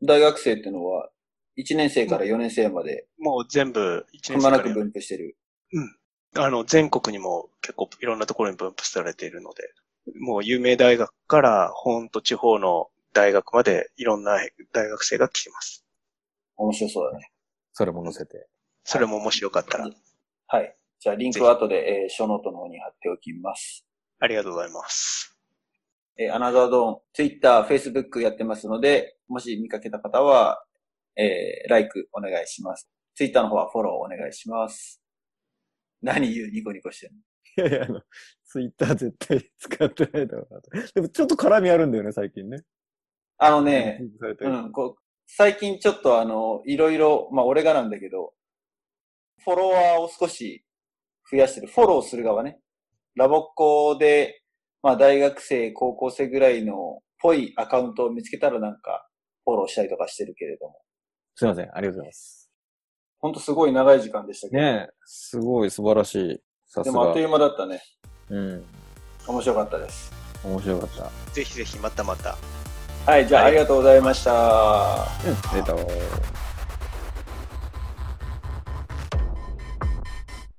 Speaker 1: 大学生ってのは、1年生から4年生まで、
Speaker 3: もう全部、一
Speaker 1: くまなく
Speaker 3: 年生から
Speaker 1: 分布してる。
Speaker 3: あの、全国にも結構いろんなところに分布されているので、もう有名大学から本と地方の大学までいろんな大学生が来てます。
Speaker 1: 面白そうだね。
Speaker 2: それも載せて。
Speaker 3: それももしよかったら、
Speaker 1: はい。じゃあ、リンクは後で、えー、ショーノートの方に貼っておきます。
Speaker 3: ありがとうございます。
Speaker 1: えー、アナザードーン、ツイッター、フェイスブックやってますので、もし見かけた方は、えー、ライクお願いします。ツイッターの方はフォローお願いします。何言うニコニコしてんの？
Speaker 2: いやいや、あの、ツイッター絶対使ってないだろうなと。でもちょっと絡みあるんだよね、最近ね。
Speaker 1: あのねうん、こう、最近ちょっとあの、いろいろ、まあ俺がなんだけど、フォロワーを少し増やしてる。フォローする側ね。ラボっ子で、まあ大学生、高校生ぐらいのぽいアカウントを見つけたらなんか、フォローしたりとかしてるけれども。
Speaker 2: すいません。ありがとうございます。
Speaker 1: ほんとすごい長い時間でしたけど。
Speaker 2: ねえ、すごい素晴らしい。さすが
Speaker 1: でもあっと。いう間だったね。
Speaker 2: うん。
Speaker 1: 面白かったです。
Speaker 2: 面白かった。
Speaker 3: ぜひぜひまたまた。
Speaker 1: はい、じゃあ、
Speaker 3: はい
Speaker 1: ありがとうございました。
Speaker 2: うん、ありがとう。